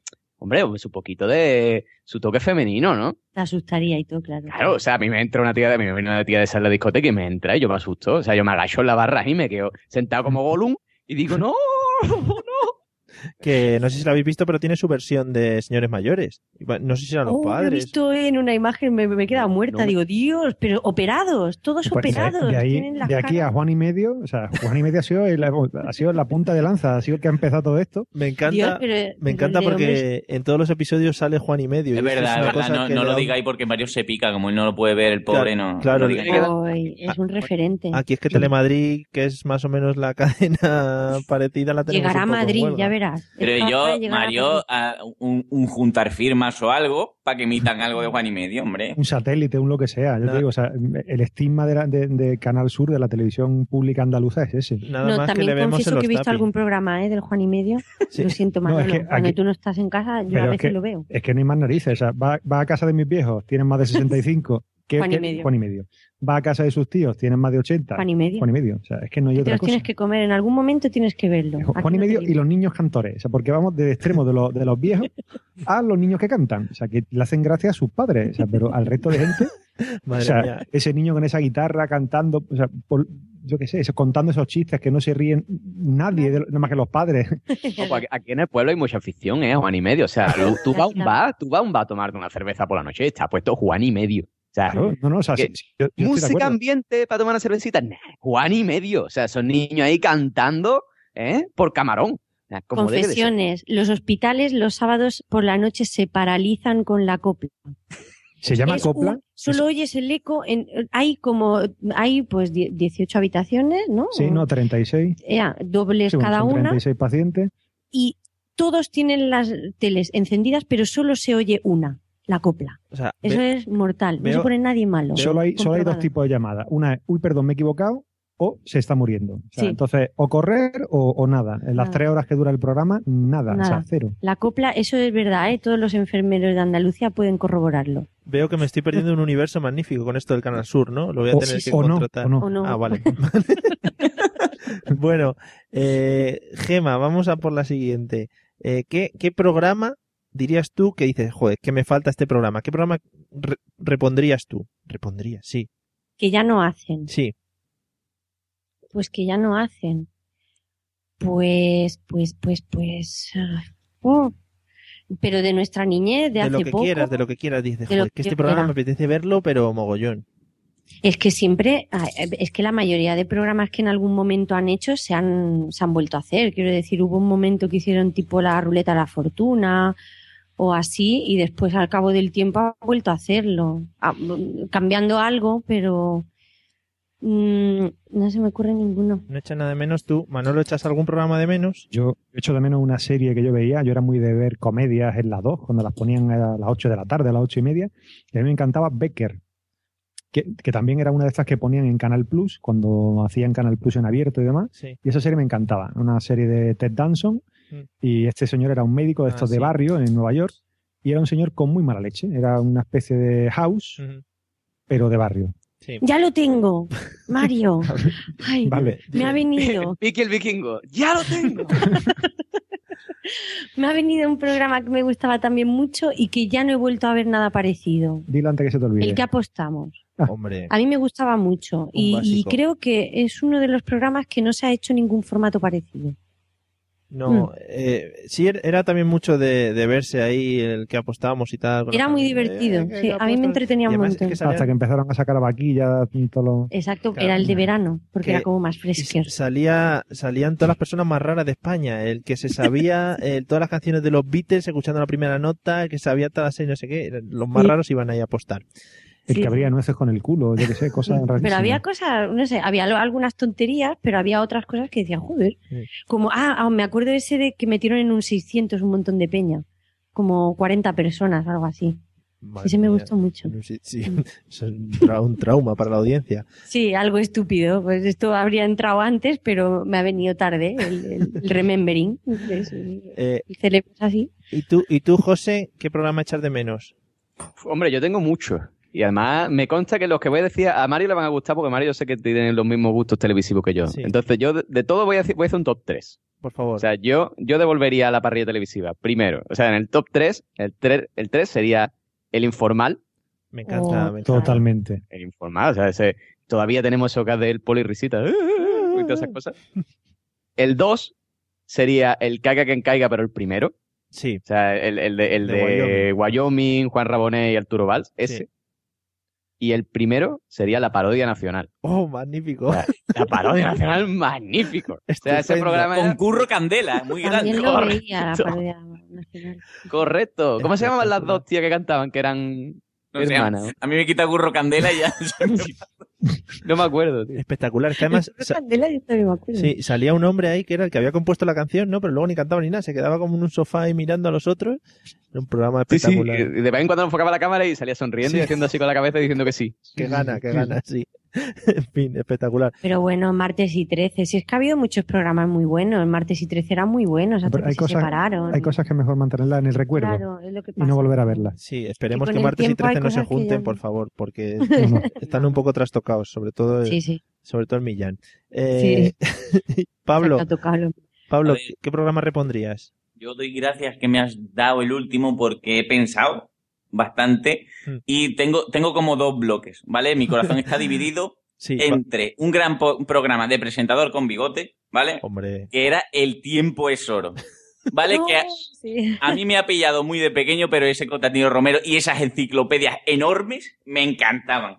hombre, pues un poquito de su toque femenino, ¿no? Te asustaría y todo, claro. Claro, o sea, a mí me entra una tía de, me viene una tía de esa en la discoteca y me entra y yo me asusto. O sea, yo me agacho en la barra y me quedo sentado como Gollum y digo, no. Que no sé si lo habéis visto, pero tiene su versión de señores mayores. No sé si eran los Oh, lo he padres. visto en una imagen, me, me he quedado muerta. no. Digo, Dios, pero operados, todos Pues operados. de ahí, aquí a Juan y medio, o sea, Juan y medio ha sido, el- ha sido la punta de lanza, ha sido el que ha empezado todo esto. Me encanta, Dios, pero- me encanta porque hombres- en todos los episodios sale Juan y medio. y Es verdad, una es verdad, cosa no, que no lo digáis porque Mario se pica, como él no lo puede ver, el pobre, no, claro, no. Ay, es un referente. Aquí es que Telemadrid, que es más o menos la cadena parecida, la tenemos Llegará a Madrid, ya verás. Pero yo, a Mario, a un, un juntar firmas o algo para que emitan algo de Juan y medio, hombre. Un satélite, un lo que sea. Yo Nada. te digo, o sea, el estigma de, la- de- de Canal Sur, de la televisión pública andaluza, es ese. Nada No, más que también le vemos en confieso los que he visto tapis. algún programa ¿eh? del Juan y medio. Sí. Lo siento, No, es Manolo. que Cuando aquí- tú no estás en casa, yo Pero a es veces que- lo veo. Es que no hay más narices. O sea, va, va a casa de mis viejos, tienen más de 65. ¿Qué- Juan y qué- medio. Juan y medio. Va a casa de sus tíos, tienen más de 80. Juan y medio. Juan y medio. O sea, es que no hay Te otra los cosa. tienes que comer, en algún momento tienes que verlo. Juan Aquí y medio y los niños cantores. O sea, porque vamos del extremo de, los de los viejos a los niños que cantan. O sea, que le hacen gracia a sus padres. O sea, pero al resto de gente. Madre o sea, mía. ese niño con esa guitarra cantando, o sea, por- yo qué sé, eso, contando esos chistes que no se ríen nadie, de- nada más que los padres. Aquí- aquí en el pueblo hay mucha afición, ¿eh? Juan y medio. O sea, tú, tú vas a un bar, tú vas a un bar a tomarte una cerveza por la noche y está puesto Juan y medio. O sea, Claro, no, no, o sea, que- sí, sí, yo- yo estoy de música ambiente para tomar una cervecita, nah, Juan y medio. O sea, son niños ahí cantando, ¿eh? Por camarón. Como. Confesiones. Los hospitales los sábados por la noche se paralizan con la copla. Se llama Es copla. un- solo oyes el eco. En, hay como, hay pues die- 18 habitaciones, ¿no? Sí, no, 36. Ya, dobles Sí, bueno, cada son una. 36 pacientes. Y todos tienen las teles encendidas, pero solo se oye una, la copla. O sea, Eso ve- es mortal. no veo- se pone nadie malo. Solo hay, solo hay dos tipos de llamadas. Una es, uy, perdón, me he equivocado, o se está muriendo. O sea, Sí. Entonces, o correr o, o nada. En las Nada. tres horas que dura el programa, nada. O sea, cero. La copla, eso es verdad, ¿eh? Todos los enfermeros de Andalucía pueden corroborarlo. veo que me estoy perdiendo un universo magnífico con esto del Canal Sur, ¿no? Lo voy a O- tener que o no, contratar. o no. ¿O no? Ah, vale. bueno, eh, Gema, vamos a por la siguiente. Eh, ¿qué, ¿Qué programa dirías tú que dices, joder, que me falta este programa? ¿Qué programa re- repondrías tú? Repondrías, sí. Que ya no hacen. Sí. Pues que ya no hacen. Pues, pues, pues, pues. ah, oh. Pero de nuestra niñez, de, De hace lo que poco. quieras, de lo que quieras, dices, De joder, que que este programa quiera. me apetece verlo, pero mogollón. Es que siempre, ah, es que la mayoría de programas que en algún momento han hecho se han, se han vuelto a hacer. Quiero decir, hubo un momento que hicieron tipo la ruleta de la fortuna o así y después al cabo del tiempo han vuelto a hacerlo. Ah, cambiando algo, pero mm, no se me ocurre ninguno. No echa nada de menos tú. Manolo, ¿echas algún programa de menos? Yo echo de menos una serie que yo veía. Yo era muy de ver comedias en las dos, cuando las ponían a las 8 de la tarde, a las ocho y media. Y a mí me encantaba Becker, que, que también era una de estas que ponían en Canal Plus, cuando hacían Canal Plus en abierto y demás. Sí. Y esa serie me encantaba. Una serie de Ted Danson. Mm. Y este señor era un médico de Ah, estos de sí. barrio en Nueva York. Y era un señor con muy mala leche. Era una especie de house, pero de barrio. Sí. Ya lo tengo, Mario. Ay, Vale. me ha venido. Vicky el vikingo, ¡ya lo tengo! Me ha venido un programa que me gustaba también mucho y que ya no he vuelto a ver nada parecido. Dilo antes que se te olvide. El que apostamos. Hombre. A mí me gustaba mucho y, y creo que es uno de los programas que no se ha hecho ningún formato parecido. No, Mm. eh, sí, er- era también mucho de, de verse ahí el que apostábamos y tal. Era muy divertido, Eh, sí, que a mí me entretenía Y un es montón. que salían- Hasta que empezaron a sacar vaquillas y todo lo... Exacto, Claro. era el de verano, porque Que- era como más fresquer. salía, salían todas las personas más raras de España. El que se sabía eh, todas las canciones de los Beatles escuchando la primera nota, el que sabía todas las series, no sé qué. Los más Sí. raros iban ahí a apostar. El Sí. que abría nueces con el culo, yo qué sé, cosas rarísimas. Pero había cosas, no sé, había algunas tonterías, pero había otras cosas que decían, joder. Sí. Como, ah, ah, me acuerdo ese de que metieron en un 600 un montón de peña. Como 40 personas, algo así. Madre Ese me mía. gustó mucho. Sí, sí. Eso es un, tra- un trauma para la audiencia. Sí, algo estúpido. Pues esto habría entrado antes, pero me ha venido tarde el, el- el remembering. Es- Eh, el cerebro es así. ¿y, tú, ¿Y tú, José, qué programa echas de menos? Hombre, yo tengo mucho. Y además me consta que los que voy a decir a Mario le van a gustar porque Mario yo sé que tiene los mismos gustos televisivos que yo. Sí. Entonces yo de, de todo voy a, decir, voy a hacer un top 3. Por favor. O sea, yo, yo devolvería a la parrilla televisiva. Primero, o sea, en el top 3, el 3, el 3 sería el informal. me encanta. Oh, me encanta. Totalmente. El informal, o sea, ese, todavía tenemos eso que del poli risita y todas esas cosas. El 2 sería el caiga quien caiga, pero el primero. Sí, O sea, el, el de, el De de Wyoming. Juan Rabonet y Arturo Valls, ese. Sí. Y el primero sería la parodia nacional. Oh, magnífico. O sea, la parodia nacional, magnífico. O sea, ese Estupendo. programa era Concurro Candela, muy grande. Lo correcto. veía la parodia nacional. correcto. ¿Cómo se llamaban las dos tías que cantaban? Que eran No hermanas. a mí me quita Curro Candela y ya. No me acuerdo, tío. Espectacular. Es que además sa- Candela, yo también me acuerdo. sí, salía un hombre ahí que era el que había compuesto la canción, ¿no? Pero luego ni cantaba ni nada. Se quedaba como en un sofá ahí mirando a los otros. Era un programa Sí, sí. espectacular. y De vez en cuando enfocaba la cámara y salía sonriendo Sí. y haciendo así con la cabeza diciendo que sí. Que gana, que gana, sí. en fin, espectacular. Pero bueno, martes y 13. Si es que ha habido muchos programas muy buenos. Martes y 13 eran muy buenos hasta Pero que hay se cosas- separaron. Hay cosas que es mejor mantenerlas en el recuerdo Claro, es lo que y no volver a verlas. Sí, esperemos que martes y tiempo hay 13 no se ya junten, por favor, porque No, no. están un poco trastocados, sobre todo, Sí, sí. sobre todo el Millán. Eh, Pablo, Pablo, ver. ¿qué, programa repondrías? Yo doy gracias que me has dado el último porque he pensado bastante Mm. y tengo, tengo como dos bloques, ¿vale? Mi corazón está dividido entre un gran po- programa de presentador con bigote, ¿vale? hombre, Que era El tiempo es oro. ¿Vale? No, Que a, sí. a mí me ha pillado muy de pequeño, pero ese Cotatino Romero y esas enciclopedias enormes me encantaban.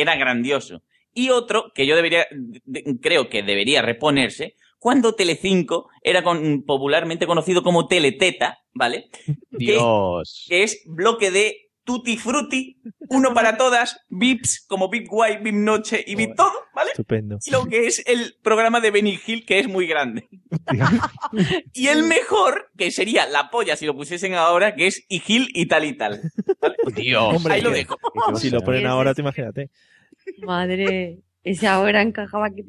Era grandioso. Y otro que yo debería, de- creo que debería reponerse, cuando Telecinco era con- popularmente conocido como Teleteta, ¿vale? Que- Dios. que es bloque de Tutti Frutti, uno para todas, Vips, como Vip Guay, Vip Noche y Vip Todo, ¿vale? estupendo. Y lo que es el programa de Benny Hill, que es muy grande. y el mejor, que sería la polla si lo pusiesen ahora, que es y Gil y tal y tal. Dios. Hombre, Ahí lo dejo. Si lo ponen ahora, te imagínate. Madre. Ese ahora encajaba que...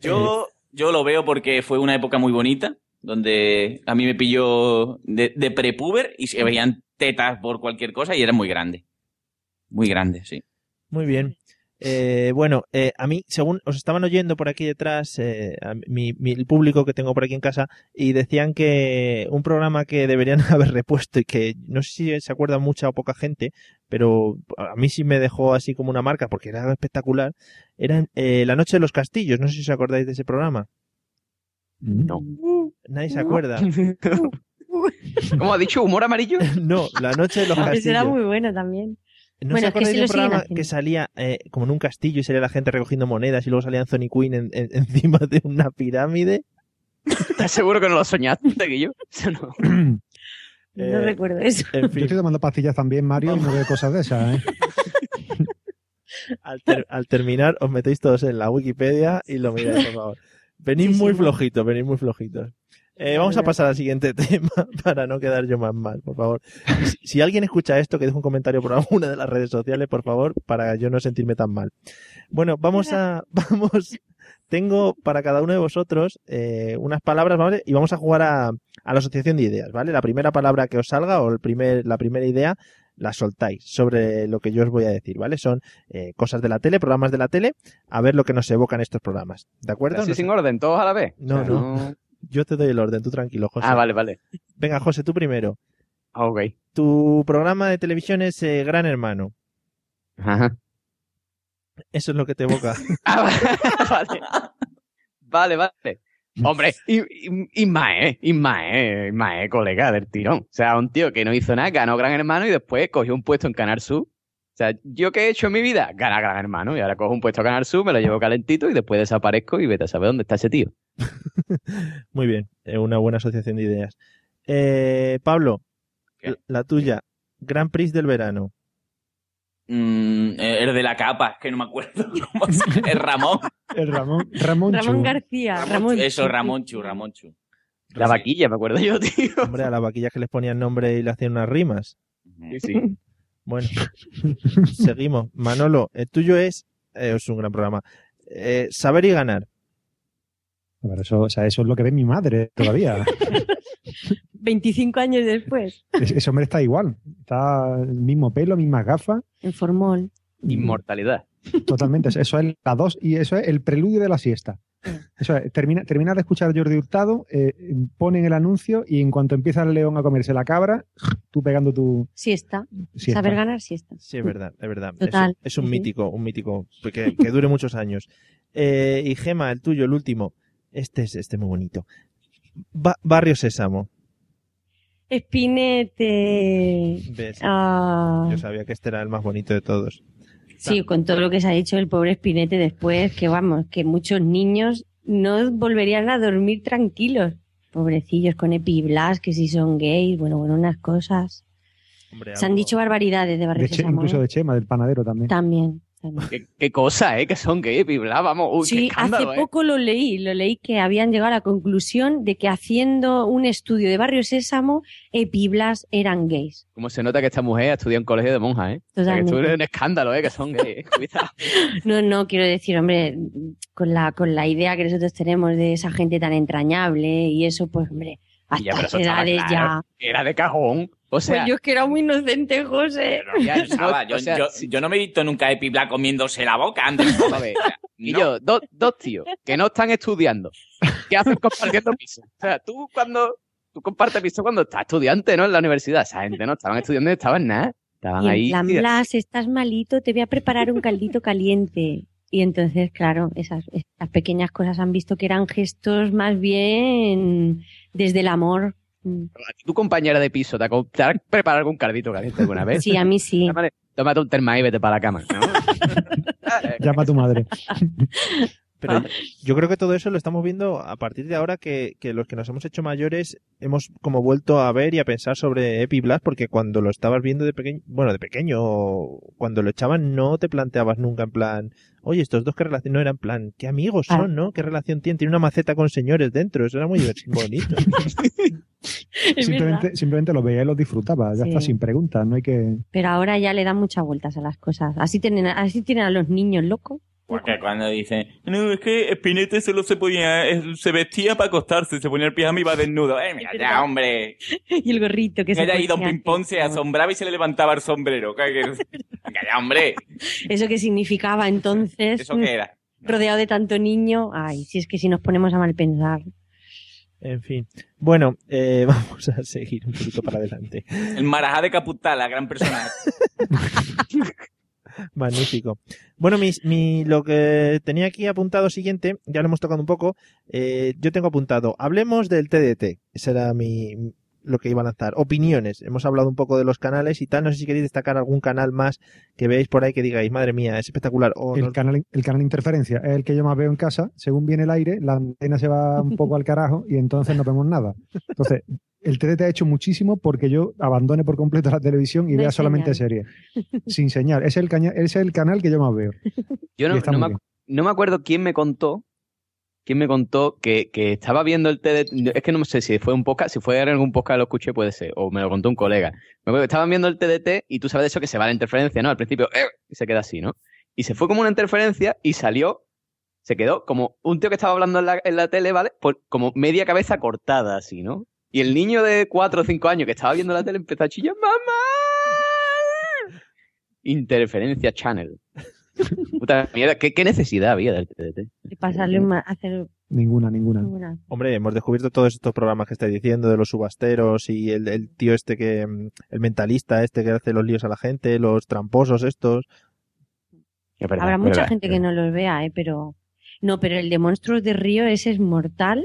Yo, yo lo veo porque fue una época muy bonita, donde a mí me pilló de, de prepuber y se veían tetas por cualquier cosa y era muy grande. Muy grande, sí. Muy bien. Eh, bueno, eh, a mí, según os estaban oyendo por aquí detrás, eh, a mi, mi- el público que tengo por aquí en casa, y decían que un programa que deberían haber repuesto y que no sé si se acuerda mucha o poca gente, pero a mí sí me dejó así como una marca porque era espectacular, era eh, La Noche de los Castillos. No sé si os acordáis de ese programa. No. Nadie se acuerda. ¿Cómo ha dicho? ¿Humor amarillo? no, La Noche de los Ese era Castillos. muy bueno también. ¿No Bueno, se es que sí de un programa que salía eh, como en un castillo y salía la gente recogiendo monedas y luego salía Anthony Quinn en- en- encima de una pirámide? ¿Estás seguro que no lo soñaste, Guillo? Eso no. No Eh, recuerdo eso. En Yo estoy tomando pastillas también, Mario, y no veo cosas de esas, ¿eh? al, ter- al terminar os metéis todos en la Wikipedia y lo miráis, por favor. Venís Sí, muy flojitos, venís muy flojitos. Eh, vamos a pasar al siguiente tema para no quedar yo más mal, por favor. Si, si alguien escucha esto, que deje un comentario por alguna de las redes sociales, por favor, para yo no sentirme tan mal. Bueno, vamos a, vamos, tengo para cada uno de vosotros eh, unas palabras, ¿vale? Y vamos a jugar a, a la asociación de ideas, ¿vale? La primera palabra que os salga o el primer, la primera idea la soltáis sobre lo que yo os voy a decir, ¿vale? Son eh, cosas de la tele, programas de la tele, a ver lo que nos evocan estos programas, ¿de acuerdo? Así No sin sé. orden, todos a la vez. No, O sea, no. Yo te doy el orden, tú tranquilo, José. Ah, vale, vale. Venga, José, tú primero. Ah, Ok. Tu programa de televisión es eh, Gran Hermano. Ajá. Eso es lo que te evoca. Ah, vale. Vale, vale. Hombre, y, y, Ismael, Ismael, Ismael, colega del tirón. O sea, un tío que no hizo nada, ganó Gran Hermano y después cogió un puesto en Canal Sur. O sea, ¿yo qué he hecho en mi vida? Ganar Gran Hermano y ahora cojo un puesto en Canal Sur, me lo llevo calentito y después desaparezco y vete a saber dónde está ese tío. Muy bien, eh, una buena asociación de ideas. Eh, Pablo, la tuya. Gran Prix del verano. Mm, el de la capa, que no me acuerdo cómo se llama. Es Ramón. El Ramón, Ramón, Ramón Chu. García. Ramón Eso, Chu. Ramón Chu, Ramón Chu. La vaquilla, me acuerdo yo, tío. Hombre, a las vaquillas que les ponían nombre y le hacían unas rimas. Sí, sí. Bueno, seguimos. Manolo, el tuyo es, eh, es un gran programa. Eh, saber y ganar. Pero eso, o sea, eso es lo que ve mi madre todavía. 25 años después. Ese ese hombre está igual. Está el mismo pelo, mismas gafas. En formol. Inmortalidad. Totalmente. Eso- es la dos y eso es el preludio de la siesta. Eso es, termina, termina de escuchar Jordi Hurtado, eh, ponen el anuncio y en cuanto empieza el león a comerse la cabra, tú pegando tu Siesta. siesta. Saber ganar siesta. Sí, es verdad, es verdad. Total, Es, es un sí, mítico, un mítico que, que dure muchos años. Eh, y Gema, el tuyo, el último. Este es este muy bonito. Ba- Barrio Sésamo. Espinete. ¿Ves? Ah. Yo sabía que este era el más bonito de todos. Sí, con todo lo que se ha dicho el pobre Spinete después, que vamos, que muchos niños no volverían a dormir tranquilos. Pobrecillos con epiblas, que si son gays, bueno, bueno, unas cosas. Hombre, Se han dicho barbaridades de Barrio De Che- Sésamo, incluso ¿eh? de Chema, del panadero también. También. ¿Qué, qué cosa, ¿eh? Que son gay, bla, vamos. Uy, Sí, hace ¿eh? poco lo leí, lo leí que habían llegado a la conclusión de que haciendo un estudio de Barrio Sésamo, epiblas eran gays. Como se nota que esta mujer ha estudiado en colegio de monjas, ¿eh? O sea, que Totalmente. esto es un escándalo, ¿eh? Que son gays. ¿eh? No, no, quiero decir, hombre, con la, con la idea que nosotros tenemos de esa gente tan entrañable y eso, pues, hombre, a Ya, edades claro, ya. Era de cajón. O sea, pues yo es que era muy inocente, José. ya, no, yo, o sea, yo- yo no me he visto nunca Epibla comiéndose la boca antes. A ver, y yo, dos, dos tíos que no están estudiando, ¿qué hacen compartiendo piso? O sea, tú cuando tú compartes piso cuando estás estudiante, ¿no? En la universidad, esa gente no estaban estudiando ni estaban nada. Estaban Y en ahí. plan, tío. Blas, estás malito, te voy a preparar un caldito caliente. Y entonces, claro, esas, esas pequeñas cosas han visto que eran gestos más bien desde el amor. Mm. Tu compañera de piso, ¿te ha, preparado algún cardito caliente alguna vez? Sí, a mí sí. Tómate, tómate un terma y vete para la cama. ¿no? Llama a tu madre. Pero yo creo que todo eso lo estamos viendo a partir de ahora que, que los que nos hemos hecho mayores hemos como vuelto a ver y a pensar sobre Epi Blast porque cuando lo estabas viendo de pequeño, bueno, de pequeño, cuando lo echaban no te planteabas nunca en plan, oye, estos dos qué relación, no eran plan, qué amigos Ah. son, ¿no? ¿Qué relación tienen? Tiene una maceta con señores dentro, eso era muy bonito. Simplemente, simplemente lo veía y lo disfrutaba, ya Sí. está, sin preguntas, no hay que... Pero ahora ya le dan muchas vueltas a las cosas. Así tienen, así tienen a los niños locos. Porque cuando dicen, no, es que Spinete solo se ponía, eh, se vestía para acostarse, se ponía el pijama y iba desnudo. Eh, mira ya, hombre. y el gorrito que se Mira ahí Don ponía. Pimpón se asombraba y se le levantaba el sombrero. Venga ya, hombre. Eso que significaba entonces, ¿Eso qué era? rodeado de tanto niño. Ay, si es que si nos ponemos a mal pensar. En fin. Bueno, eh, vamos a seguir un poquito para adelante. El Marajá de Caputal, la gran persona. Magnífico. Bueno, mi, mi- lo que tenía aquí apuntado siguiente, ya lo hemos tocado un poco. eh, yo tengo apuntado, hablemos del TDT. Ese era mi, lo que iba a lanzar. Opiniones. Hemos hablado un poco de los canales y tal. No sé si queréis destacar algún canal más que veáis por ahí que digáis, madre mía, es espectacular. O El canal, el canal interferencia es el que yo más veo en casa. Según viene el aire, la antena se va un poco al carajo y entonces no vemos nada. Entonces, el TDT ha hecho muchísimo porque yo abandone por completo la televisión y No vea solamente señal. series. Sin señal. Es el, caña- es el canal que yo más veo. Yo bien. no me acuerdo quién me contó, quién me contó que, que estaba viendo el TDT, es que no sé si fue un podcast, si fue en algún podcast lo escuché puede ser, o me lo contó un colega. Me que estaban viendo el TDT y tú sabes de eso que se va la interferencia, ¿no? Al principio, ¡eh! y se queda así, ¿no? Y se fue como una interferencia y salió, se quedó como un tío que estaba hablando en la, en la tele, ¿vale? Por, como media cabeza cortada así, ¿no? Y el niño de 4 o 5 años que estaba viendo la tele empezó a chillar, ¡mamá! Interferencia channel. Puta mierda, ¿qué, qué necesidad había del TDT? De pasarle un ma- hacer Ninguna, ninguna. una. Hombre, hemos descubierto todos estos programas que estáis diciendo de los subasteros y el, el tío este que, mm, el mentalista este que hace los líos a la gente, los tramposos estos. Verdad, Habrá mucha verdad. gente que no los vea, ¿eh? Pero. No, pero el de Monstruos de Río ese es mortal.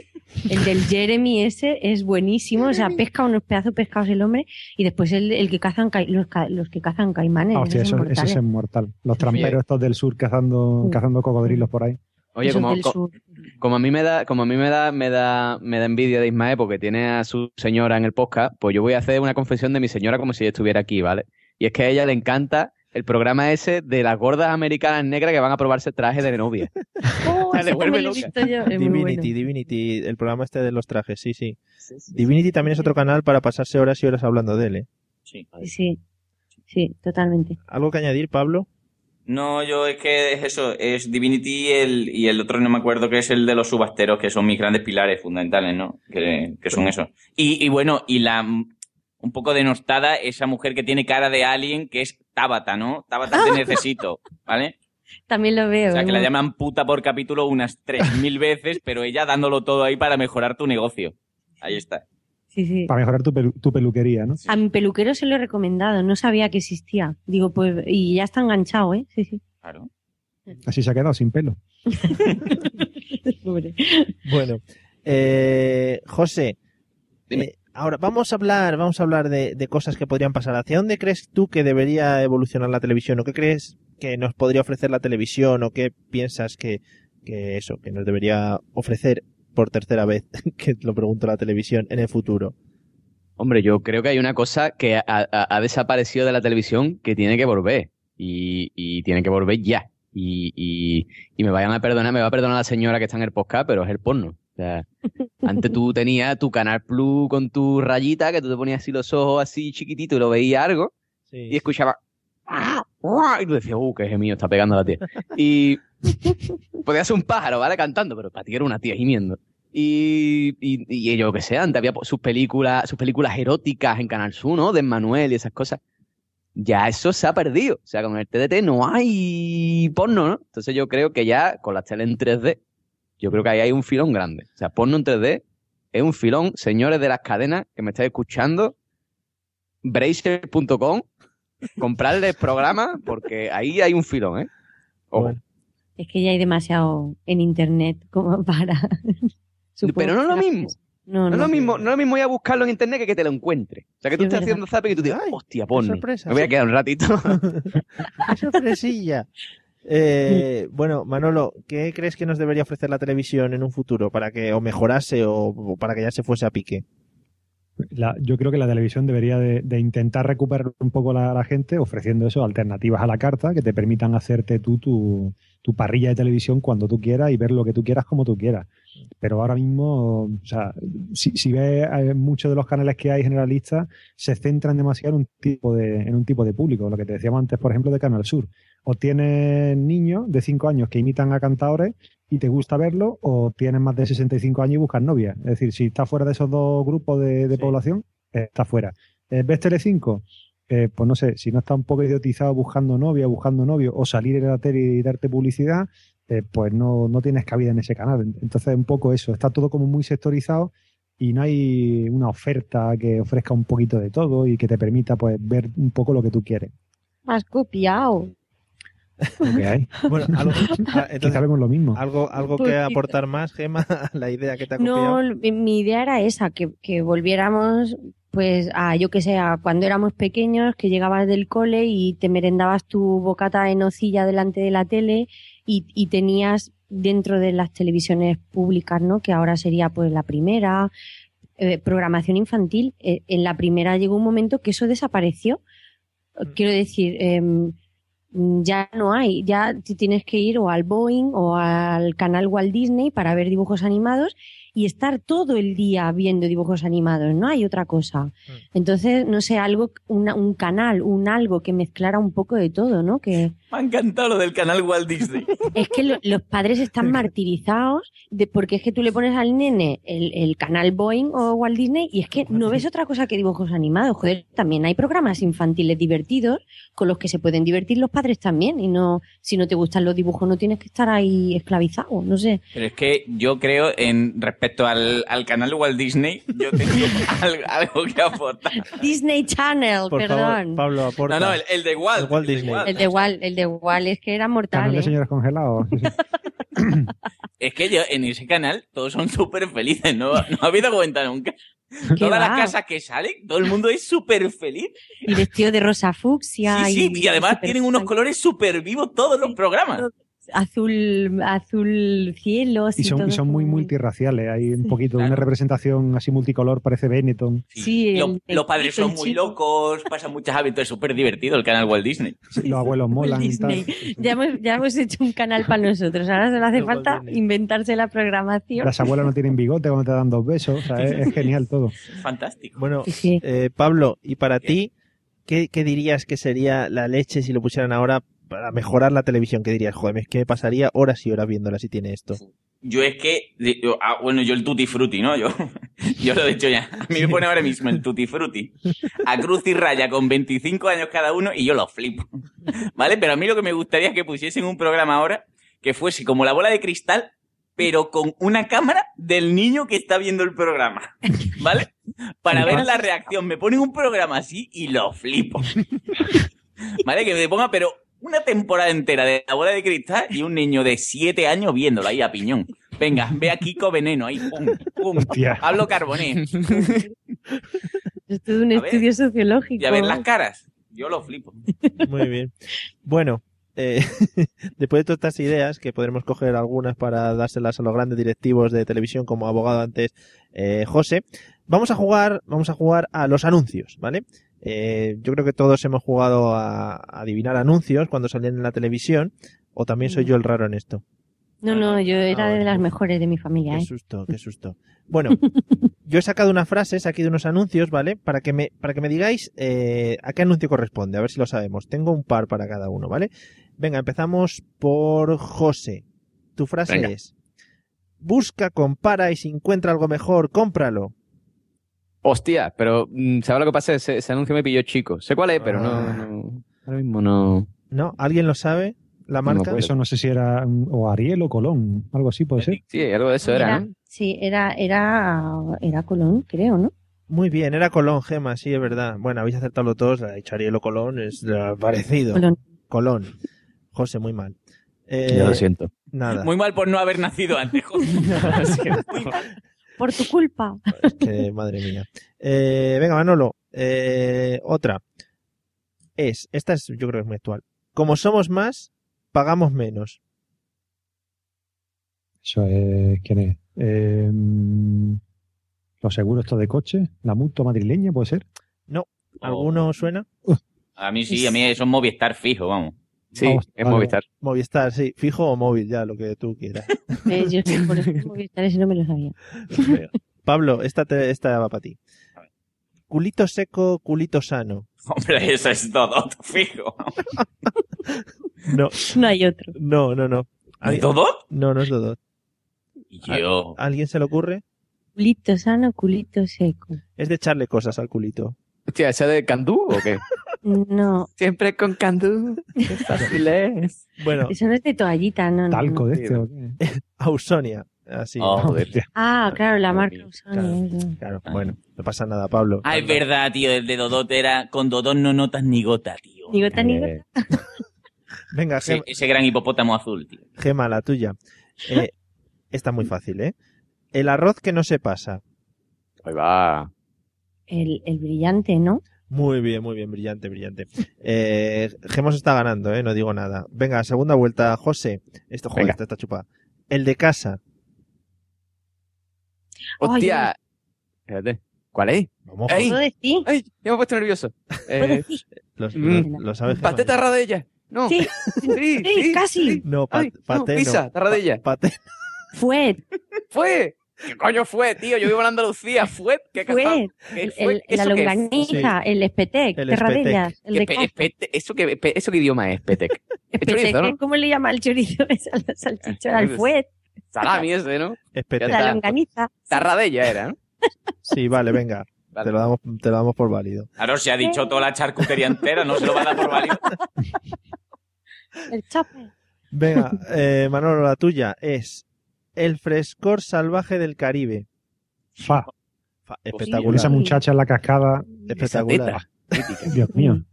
El del Jeremy ese es buenísimo. O sea, pesca unos pedazos pescados el hombre y después el, el que cazan ca- los, ca- los que cazan caimanes. Ah, hostia, eso, eso es mortal. Los tramperos estos del sur cazando, cazando cocodrilos por ahí. Oye, como, co- como a mí me da, como a mí me da, me da, me da envidia de Ismael porque tiene a su señora en el podcast, pues yo voy a hacer una confesión de mi señora como si ella estuviera aquí, ¿vale? Y es que a ella le encanta el programa ese de las gordas americanas negras que van a probarse traje de novia. Oh, también lo he loca. visto yo. Es Divinity, bueno. Divinity, el programa este de los trajes, sí, sí. Divinity también es otro canal para pasarse horas y horas hablando de él. ¿eh? Sí. Sí, sí, sí, totalmente. ¿Algo que añadir, Pablo? No, yo es que es eso, es Divinity y el, y el otro no me acuerdo que es el de los subasteros, que son mis grandes pilares fundamentales, ¿no? Que, que son esos. Y, y bueno, y la un poco denostada esa mujer que tiene cara de alien, que es Tabata, ¿no? Tabata te necesito, ¿vale? También lo veo. O sea, que la llaman puta por capítulo unas 3.000 veces, pero ella dándolo todo ahí para mejorar tu negocio. Ahí está. Sí, sí. Para mejorar tu, pelu- tu peluquería, ¿no? A mi peluquero se lo he recomendado, no sabía que existía. Digo, pues, y ya está enganchado, ¿eh? Sí, sí. Claro. Así se ha quedado sin pelo. Pobre. Bueno, eh, José, eh, ahora vamos a hablar, vamos a hablar de, cosas que podrían pasar. ¿Hacia dónde crees tú que debería evolucionar la televisión? ¿O qué crees que nos podría ofrecer la televisión? ¿O qué piensas que, eso, que nos debería ofrecer por tercera vez, que lo pregunto la televisión, en el futuro? Hombre, yo creo que hay una cosa que ha, ha- ha desaparecido de la televisión que tiene que volver. Y, y tiene que volver ya. Y, y, y me vayan a perdonar, me va a perdonar la señora que está en el podcast, pero es el porno. O sea, antes tú tenías tu canal Plus con tu rayita, que tú te ponías así los ojos así chiquititos y lo veías algo, y escuchabas. Y tú decías, uh, qué gemido está pegando la tía. Y podía ser un pájaro, ¿vale? Cantando, pero para ti era una tía gimiendo. Y, y, y yo que sé, antes había sus películas, sus películas eróticas en Canal Sur, ¿no? De Manuel y esas cosas. Ya eso se ha perdido. O sea, con el TDT no hay porno, ¿no? Entonces yo creo que ya con las tele en 3D, yo creo que ahí hay un filón grande. O sea, porno en 3D es un filón. Señores de las cadenas que me estáis escuchando, bracer.com, comprarle el programa porque ahí hay un filón, ¿eh? Ojo. Es que ya hay demasiado en internet como para. Pero no es lo mismo. No, No, es lo mismo, no es lo mismo ir a buscarlo en internet que que te lo encuentre. O sea, que tú Sí, estés es haciendo zapping y tú digas, hostia, sorpresa, Me voy a quedar un ratito. ¡Qué sorpresilla! Eh, bueno, Manolo, ¿qué crees que nos debería ofrecer la televisión en un futuro para que o mejorase o, para que ya se fuese a pique? Yo creo que la televisión debería de, intentar recuperar un poco la, la gente ofreciendo eso, alternativas a la carta que te permitan hacerte tú tu, tu parrilla de televisión cuando tú quieras y ver lo que tú quieras como tú quieras. Pero ahora mismo, o sea, si, si ves eh, muchos de los canales que hay generalistas, se centran demasiado en un tipo de, en un tipo de público. Lo que te decíamos antes, por ejemplo, de Canal Sur. O tienes niños de 5 años que imitan a cantadores y te gusta verlo, o tienes más de 65 años y buscas novia. Es decir, si estás fuera de esos dos grupos de, de población, eh, estás fuera. Eh, ¿Ves Telecinco? Eh, pues no sé, si no está un poco idiotizado buscando novia, buscando novio, o salir en la tele y darte publicidad, eh, pues no, no tienes cabida en ese canal. Entonces, un poco eso, está todo como muy sectorizado y no hay una oferta que ofrezca un poquito de todo y que te permita pues ver un poco lo que tú quieres. Has copiado. Lo que hay. Bueno, algo, ah, Quizá vemos lo mismo. algo, algo Pues que quizá- aportar más, Gema, a la idea que te ha copiado. No, mi- idea era esa, que, que volviéramos, pues, a yo que sé, a cuando éramos pequeños, que llegabas del cole y te merendabas tu bocata en nocilla delante de la tele y, y tenías dentro de las televisiones públicas, ¿no? Que ahora sería pues la primera, eh, programación infantil. Eh, en la primera llegó un momento que eso desapareció. Quiero decir, em, ya no hay, ya tienes que ir o al Boeing o al canal Walt Disney para ver dibujos animados y estar todo el día viendo dibujos animados, no hay otra cosa. Entonces, no sé, algo, una- un canal, un algo que mezclara un poco de todo, ¿no? Que Me ha encantado lo del canal Walt Disney. es que lo- los padres están martirizados de, porque es que tú le pones al nene el, el canal Boeing o Walt Disney y es que no ves otra cosa que dibujos animados. Joder, también hay programas infantiles divertidos con los que se pueden divertir los padres también y no, si no te gustan los dibujos no tienes que estar ahí esclavizado, no sé. Pero es que yo creo, en respecto al, al canal Walt Disney, yo tengo algo, algo que aportar. Disney Channel, Por perdón. favor, Pablo, aporta. No, no, el, el de Walt. El Walt de Disney. Walt. El de Walt, el de Walt es que era mortal. Canal de ¿eh? señores congelados. Es que yo, en ese canal todos son súper felices, ¿no? No ha habido cuenta nunca. Todas las casas que salen, todo el mundo es súper feliz. Y vestido de rosa fucsia. Sí, sí, y además súper tienen unos colores súper vivos todos los programas. Azul, azul cielo. Y son, todo y son muy multirraciales. Hay un poquito, una representación así multicolor, parece Benetton. Sí, Lo- los padres son muy locos, pasan muchas hábitos, es súper divertido el canal Walt Disney. Los abuelos molan y tal. Ya hemos, ya hemos hecho un canal para nosotros. Ahora solo hace falta inventarse la programación. Las abuelas no tienen bigote cuando te dan dos besos. O sea, es, es genial todo. Fantástico. Bueno, eh, Pablo, ¿y para ti qué, qué dirías que sería la leche si lo pusieran ahora para mejorar la televisión, ¿qué dirías? Joder, es que me pasaría horas y horas viéndola si tiene esto. Yo es que, yo- ah, bueno, yo el tutti frutti, ¿no? Yo, yo lo he dicho ya. A mí me pone ahora mismo el tutti frutti. A cruz y raya con 25 años cada uno y yo lo flipo. ¿Vale? Pero a mí lo que me gustaría es que pusiesen un programa ahora que fuese como la bola de cristal, pero con una cámara del niño que está viendo el programa. ¿Vale? Para ver la reacción. Me ponen un programa así y lo flipo. ¿Vale? Que me ponga, pero una temporada entera de la bola de cristal y un niño de 7 años viéndolo ahí a piñón. Venga, ve a Kiko Veneno ahí, pum, pum. Pablo Carboné. Es todo un A ver. estudio sociológico. Y a ver las caras. Yo lo flipo. Muy bien. Bueno, eh, después de todas estas ideas, que podremos coger algunas para dárselas a los grandes directivos de televisión, como abogado antes eh, José, vamos a jugar, vamos a jugar a los anuncios, ¿vale? Eh, yo creo que todos hemos jugado a, a adivinar anuncios cuando salían en la televisión, o también soy yo el raro en esto. No, no, yo era Ah, de las mejores de mi familia, Qué ¿eh? susto, qué susto. Bueno, yo he sacado unas frases aquí de unos anuncios, ¿vale? Para que me, para que me digáis eh, a qué anuncio corresponde, a ver si lo sabemos. Tengo un par para cada uno, ¿vale? Venga, empezamos por José. Tu frase Venga. es: Busca, compara y si encuentra algo mejor, cómpralo. Hostia, pero mm, ¿sabes lo que pasa? Ese, ese anuncio me pilló chico. Sé cuál es, pero no, Ah. no- ahora mismo no. ¿No? ¿Alguien lo sabe? ¿La marca? Eso no sé si era o Ariel o Colón, algo así puede ser. Sí, algo de eso era, Era- ¿no? Sí, era, era, era Colón, creo, ¿no? Muy bien, era Colón, Gema, sí, es verdad. Bueno, habéis acertado los dos, ha dicho Ariel o Colón, es parecido. Colón. Colón. José, muy mal. Eh, Ya lo siento. Nada. Muy mal por no haber nacido antes. joder. Muy mal. Por tu culpa. Es que, madre mía. Eh, venga, Manolo. eh, otra. Es, esta es, yo creo que es muy actual. Como somos más, pagamos menos. Eso es, ¿quién es? Eh, los seguros estos de coche, la mutua madrileña puede ser. No. ¿Alguno suena? A mí sí, a mí eso es Movistar fijo, vamos. Sí, Vamos, vale. Movistar. Movistar, sí. Fijo o móvil, ya, lo que tú quieras. Eh, yo por eso Movistar, ese no me lo sabía. Pablo, esta, te- esta va para ti. Culito seco, culito sano. Hombre, eso es todo fijo. No, No hay otro. no, no, no. ¿Alguien- ¿Todo? No, no es Dodot. Yo. ¿A alguien se le ocurre? Culito sano, culito seco. Es de echarle cosas al culito. Hostia, ¿ese de Candú o qué? No, Siempre con Candú. Qué fácil es. Bueno, eso no es de toallita, no. Talco no. de este. ¿o qué? Ausonia. Así. Oh, Joder. Ah, claro, la marca Claro. Claro, bueno, no pasa nada, Pablo. Ah, es verdad, tío. El de Dodot era. Con Dodot no notas ni gota, tío. Ni gota ni gota. Venga, Ese, Gema, ese gran hipopótamo azul, tío. Gema, la tuya. Eh, está muy fácil, ¿eh? El arroz que no se pasa. ahí va. El, el brillante, ¿no? Muy bien, muy bien, brillante, brillante. Eh, Gema se está ganando, ¿eh? No digo nada. Venga, segunda vuelta, José. Esto, joder, esta está chupada. El de casa. Hostia. Espérate. ¿Cuál es? Vamos, ¡Ey! ¿Puedo decir? ¡Ay! Ya me he puesto nervioso. ¿Puedo Eh, Mm. lo, lo sabes, Gema? ¿Paté tarradella? No. Sí, Sí, sí, casi. sí. No, pa- Ay, no, paté no. pizza, tarradella. Pa- paté. Fue, ¡Fue! ¿Qué coño fue, tío? Yo vivo en Andalucía. ¿Fue? ¿Qué fue. ¿Qué El, fue? la longaniza, el espetec, El terradellas, el ¿Qué de pe- casa. espete- ¿Eso qué, ¿Eso qué idioma es, Petec? Espetec. ¿cómo le llama el chorizo? Es al salchichón, al fuet, Salami ese, ¿no? Espete. Ya la longaniza. Tarradella era, ¿no? Sí, vale, venga. Vale. Te, lo damos, te lo damos por válido. Claro, se ha dicho toda la charcutería entera, no se lo va a dar por válido. El chape. Venga, eh, Manolo, la tuya es el frescor salvaje del Caribe. Fa. Fa- Espectacular. esa muchacha en la cascada. Espectacular. Dios mío.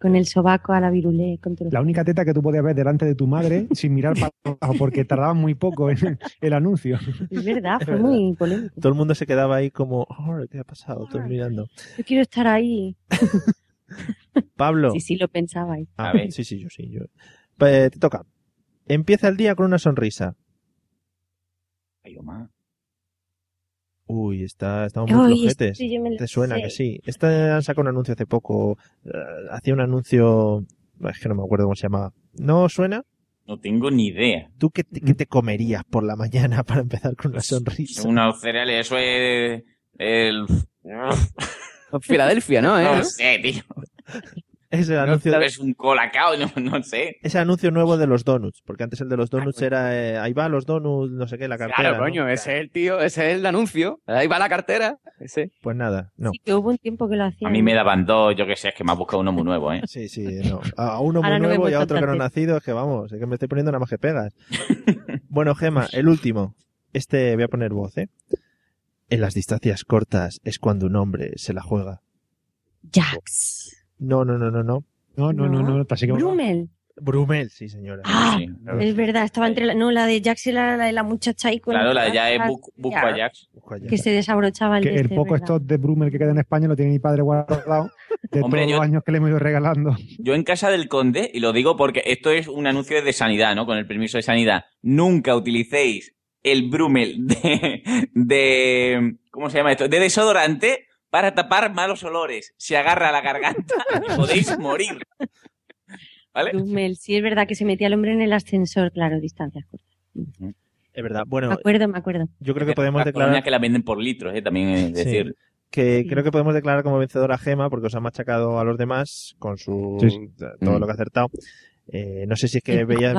Con el sobaco a la virulé. La única teta que tú podías ver delante de tu madre sin mirar para abajo porque tardaba muy poco en el anuncio. Es verdad, Es fue verdad. muy polémico. Todo el mundo se quedaba ahí como, "Oh, ¿qué ha pasado? Todos mirando. Yo quiero estar ahí. Pablo. Sí, sí, lo pensaba ahí. Ah, A ver. sí, sí, yo sí. Yo. Eh, te toca. Empieza el día con una sonrisa. Ay, Omar. Uy, está, estamos muy flojetes. yo me lo ¿Te suena sé. que sí? Esta han sacado un anuncio hace poco. eh, hacía un anuncio. Es que no me acuerdo cómo se llamaba. ¿No suena? No tengo ni idea. ¿Tú qué te, qué te comerías por la mañana para empezar con una sonrisa? Unos cereales, eso es. El. Filadelfia, ¿no? ¿Eh? No sé, tío. Es el anuncio, No, es un colacao, no, no sé. es el anuncio nuevo de los donuts, porque antes el de los donuts era eh, ahí va los donuts, no sé qué, la cartera. Claro, ¿no? coño, ese es el tío, ese es el anuncio. Ahí va la cartera. Ese. Pues nada, no. Sí, que hubo un tiempo que lo hacían. A mí me daban dos, yo qué sé, es que me ha buscado uno muy nuevo, ¿eh? Sí, sí, no. A uno muy nuevo y a otro que no ha nacido, es que vamos, es que me estoy poniendo nada más que pegas. bueno, Gema, el último. Este voy a poner voz, ¿eh? En las distancias cortas es cuando un hombre se la juega. Jax. No, no, no, no, no. No, no, no, no, que Brumel. Brumel, sí, señora. Ah, Sí, claro. es verdad, estaba entre la, no, la de Jax y la, la de la muchacha ahí con Claro, la de ya es Busco a Jax. Que se desabrochaba el que el este, poco ¿verdad? stock de Brummel que queda en España lo tiene mi padre guardado de Hombre, todos yo- los años que le hemos ido regalando. Yo en casa del conde, y lo digo porque esto es un anuncio de sanidad, ¿no? Con el permiso de sanidad. Nunca utilicéis el Brummel de, de ¿cómo se llama esto? De desodorante para tapar malos olores. Se agarra a la garganta y podéis morir. ¿Vale? Brumel, sí es verdad que se metía el hombre en el ascensor, claro, distancias cortas. Es verdad. Me Bueno, acuerdo, me acuerdo. yo creo que podemos Las declarar que la venden por litros, ¿eh? También es Sí. decir. que Sí. creo que podemos declarar como vencedora a Gema porque os ha machacado a los demás con su Sí, todo Mm. lo que ha acertado. Eh, no sé si es que veías,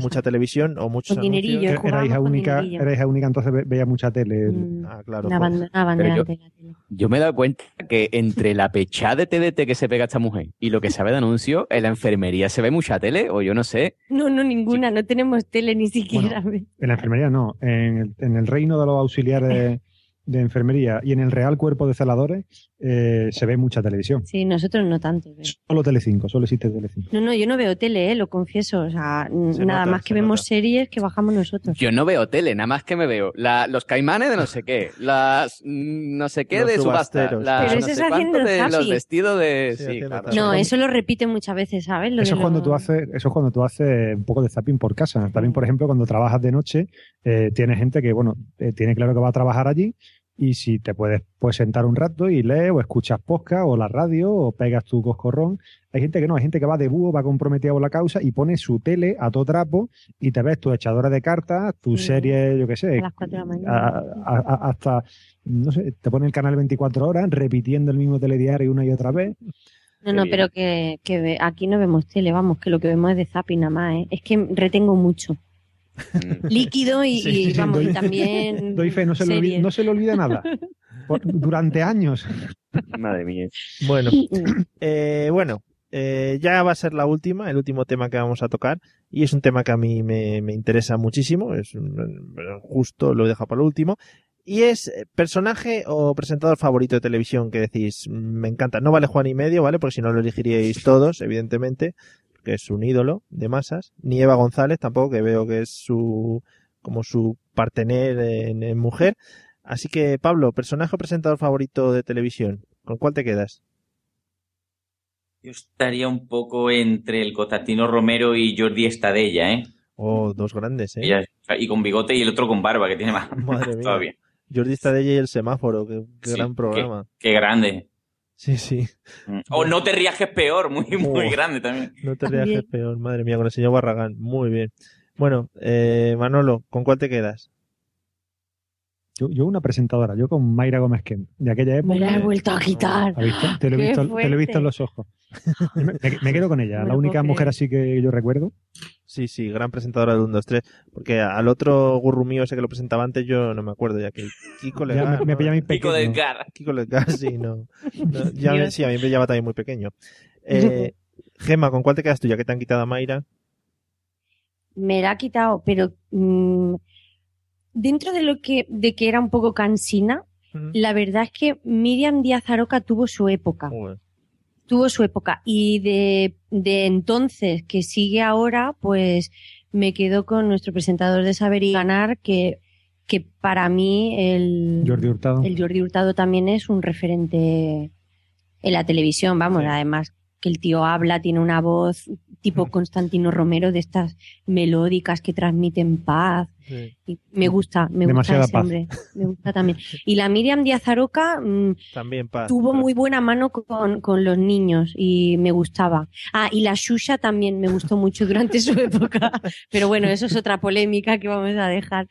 mucha televisión o muchos anuncios. Era hija única, dinerillo. era hija única, entonces ve- veía mucha tele. Mm, Ah, claro. la pues. yo- de la tele. Yo me he dado cuenta que entre la pechada de TDT que se pega esta mujer y lo que sabe de anuncio, en la enfermería se ve mucha tele, o yo no sé. No, no, ninguna, no tenemos tele ni siquiera. En la enfermería no, en el, en el reino de los auxiliares de enfermería y en el Real Cuerpo de Celadores eh, se ve mucha televisión. Sí, nosotros no tanto. pero- Solo Telecinco, solo existe Telecinco. No, no, yo no veo tele, eh, lo confieso. O sea, Se nada nota, más se que vemos nota. series que bajamos nosotros. Yo no veo tele, nada más que me veo la- los caimanes de no sé qué, las mm, no sé qué Los de subasta, subasteros. las Pero no eso es haciendo de los zapping. vestidos de... Sí, claro. No, eso lo repite muchas veces, ¿sabes? Lo Eso es cuando tú haces, eso es cuando tú haces un poco de zapping por casa. También, por ejemplo, cuando trabajas de noche, eh, tienes gente que, bueno, eh, tiene claro que va a trabajar allí y si te puedes pues sentar un rato y lees o escuchas podcast o la radio o pegas tu coscorrón. Hay gente que no, hay gente que va de búho, va comprometida con la causa y pone su tele a todo trapo y te ves tu echadora de cartas, tu Sí. serie, yo qué sé, A las 4 de la mañana. a- a- hasta, no sé, te pone el canal 24 horas repitiendo el mismo telediario una y otra vez. No, no, pero que, que aquí no vemos tele, vamos, que lo que vemos es de zapping nada más, ¿eh? Es que retengo mucho. Mm. Líquido y, Sí, y, sí, vamos, y también Doy fe, no se, le olvida, series. no se le olvida nada. Por- durante años. Madre mía. Bueno, eh, bueno, eh, ya va a ser la última, el último tema que vamos a tocar y es un tema que a mí me, me interesa muchísimo, es un- justo lo he dejado para el último y es eh, personaje o presentador favorito de televisión que decís, "Mm, me encanta, no vale Juan y medio, ¿vale? Porque si no lo elegiríais todos, evidentemente, que es un ídolo de masas, ni Eva González tampoco, que veo que es su como su partener en, en mujer. Así que, Pablo, personaje o presentador favorito de televisión, ¿con cuál te quedas? Yo estaría un poco entre el Constantino Romero y Jordi Estadella, ¿eh? Oh, dos grandes, ¿eh? Y con bigote y el otro con barba, que tiene más, Madre mía. todavía. Jordi Estadella y el semáforo, qué, qué Sí, gran programa. Qué grande. Sí, sí. Mm. O no te rías que es peor, muy, muy Oh. grande también. No te rías que es peor, madre mía, con el señor Barragán. Muy bien. Bueno, eh, Manolo, ¿con cuál te quedas? Yo, yo una presentadora, yo con Mayra Gómez Ken, de aquella época. Me la he vuelto a quitar. Te lo he visto, te lo he visto en los ojos. Me, me- me quedo con ella, la única mujer así que yo recuerdo. Sí, sí, gran presentadora de 1, 2, 3. Porque al otro gurru mío ese que lo presentaba antes yo no me acuerdo, ya que Kiko Ya Legar. me, me pilla mi Pico pequeño. del Gar. Kiko Legar, sí, no. No, ya me, sí, a mí me pillaba también muy pequeño. Eh, Gema, ¿con cuál te quedas tú ya que te han quitado a Mayra? Me la ha quitado, pero mm, dentro de lo que, de que era un poco cansina, la verdad es que Miriam Díaz Aroca tuvo su época. Tuvo su época y de, de entonces que sigue ahora, pues me quedo con nuestro presentador de Saber y Ganar, que, que para mí el Jordi Hurtado. el Jordi Hurtado también es un referente en la televisión, vamos, Sí. además que el tío habla, tiene una voz tipo Constantino Romero de estas melódicas que transmiten paz. Sí, Y me gusta, me Demasiada gusta ese paz. hombre, me gusta también. Y la Miriam Díaz Aroca, mm, también paz. tuvo muy buena mano con, con los niños y me gustaba. Ah, y la Shusha también me gustó mucho durante su época. Pero bueno, eso es otra polémica que vamos a dejar.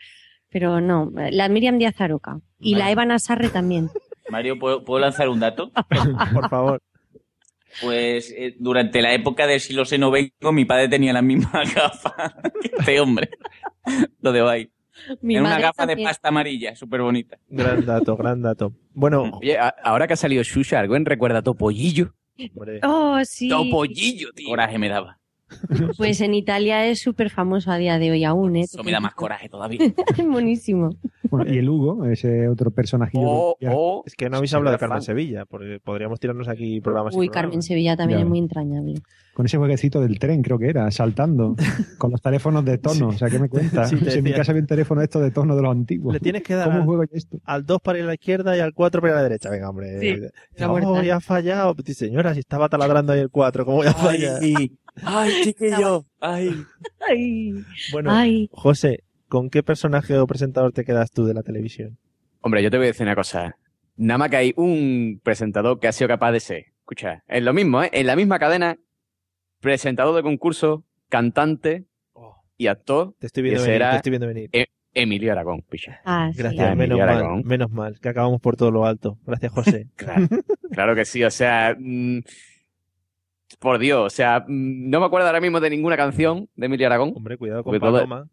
Pero no, la Miriam Díaz Aroca. Y la. Eva Nasarre también. Mario, ¿puedo, puedo lanzar un dato? Por favor. Pues eh, durante la época de si lo sé no vengo, mi padre tenía la misma gafa que este hombre. Lo de ahí. Mi Era una gafa de pasta amarilla, súper bonita. Gran dato, gran dato. Bueno, Oye, a- ahora que ha salido Shusha, ¿alguien recuerda a Topollillo? hombre, Oh, sí. Topollillo, tío. Coraje me daba. Pues en Italia es súper famoso a día de hoy aún, ¿eh? Eso me da más coraje todavía. Buenísimo. Bueno, y el Hugo, ese otro personajillo. Oh, que ya- oh. es que no habéis hablado de Carmen fan. Sevilla, porque podríamos tirarnos aquí programas. y Uy, programas. Carmen Sevilla también Ya. es muy entrañable. Con ese jueguecito del tren, creo que era, saltando, con los teléfonos de tono. O sea, ¿qué me cuentas? Sí, te si en mi casa había un teléfono esto de tono de los antiguos. Le tienes que dar ¿Cómo al, juego esto? al 2 para ir a la izquierda y al 4 para ir a la derecha. Venga, hombre. Sí, oh, ya ha fallado. Señora, si estaba taladrando ahí el 4, ¿cómo voy a fallar? Ay, chiquillo, ay. Ay, Bueno, ay. José, ¿con qué personaje o presentador te quedas tú de la televisión? Hombre, yo te voy a decir una cosa. Nada más que hay un presentador que ha sido capaz de ser. Escucha, es lo mismo, ¿eh? En la misma cadena, presentador de concurso, cantante y actor, Te estoy viendo venir, te estoy viendo venir. Emilio Aragón, picha. Ah, sí. Gracias, Ya, menos Miguel mal, Aragón. menos mal, que acabamos por todo lo alto. Gracias, José. Claro, claro que sí, o sea, mm, por Dios, o sea, mm, no me acuerdo ahora mismo de ninguna canción de Emilio Aragón. Hombre, cuidado con todo- Paloma.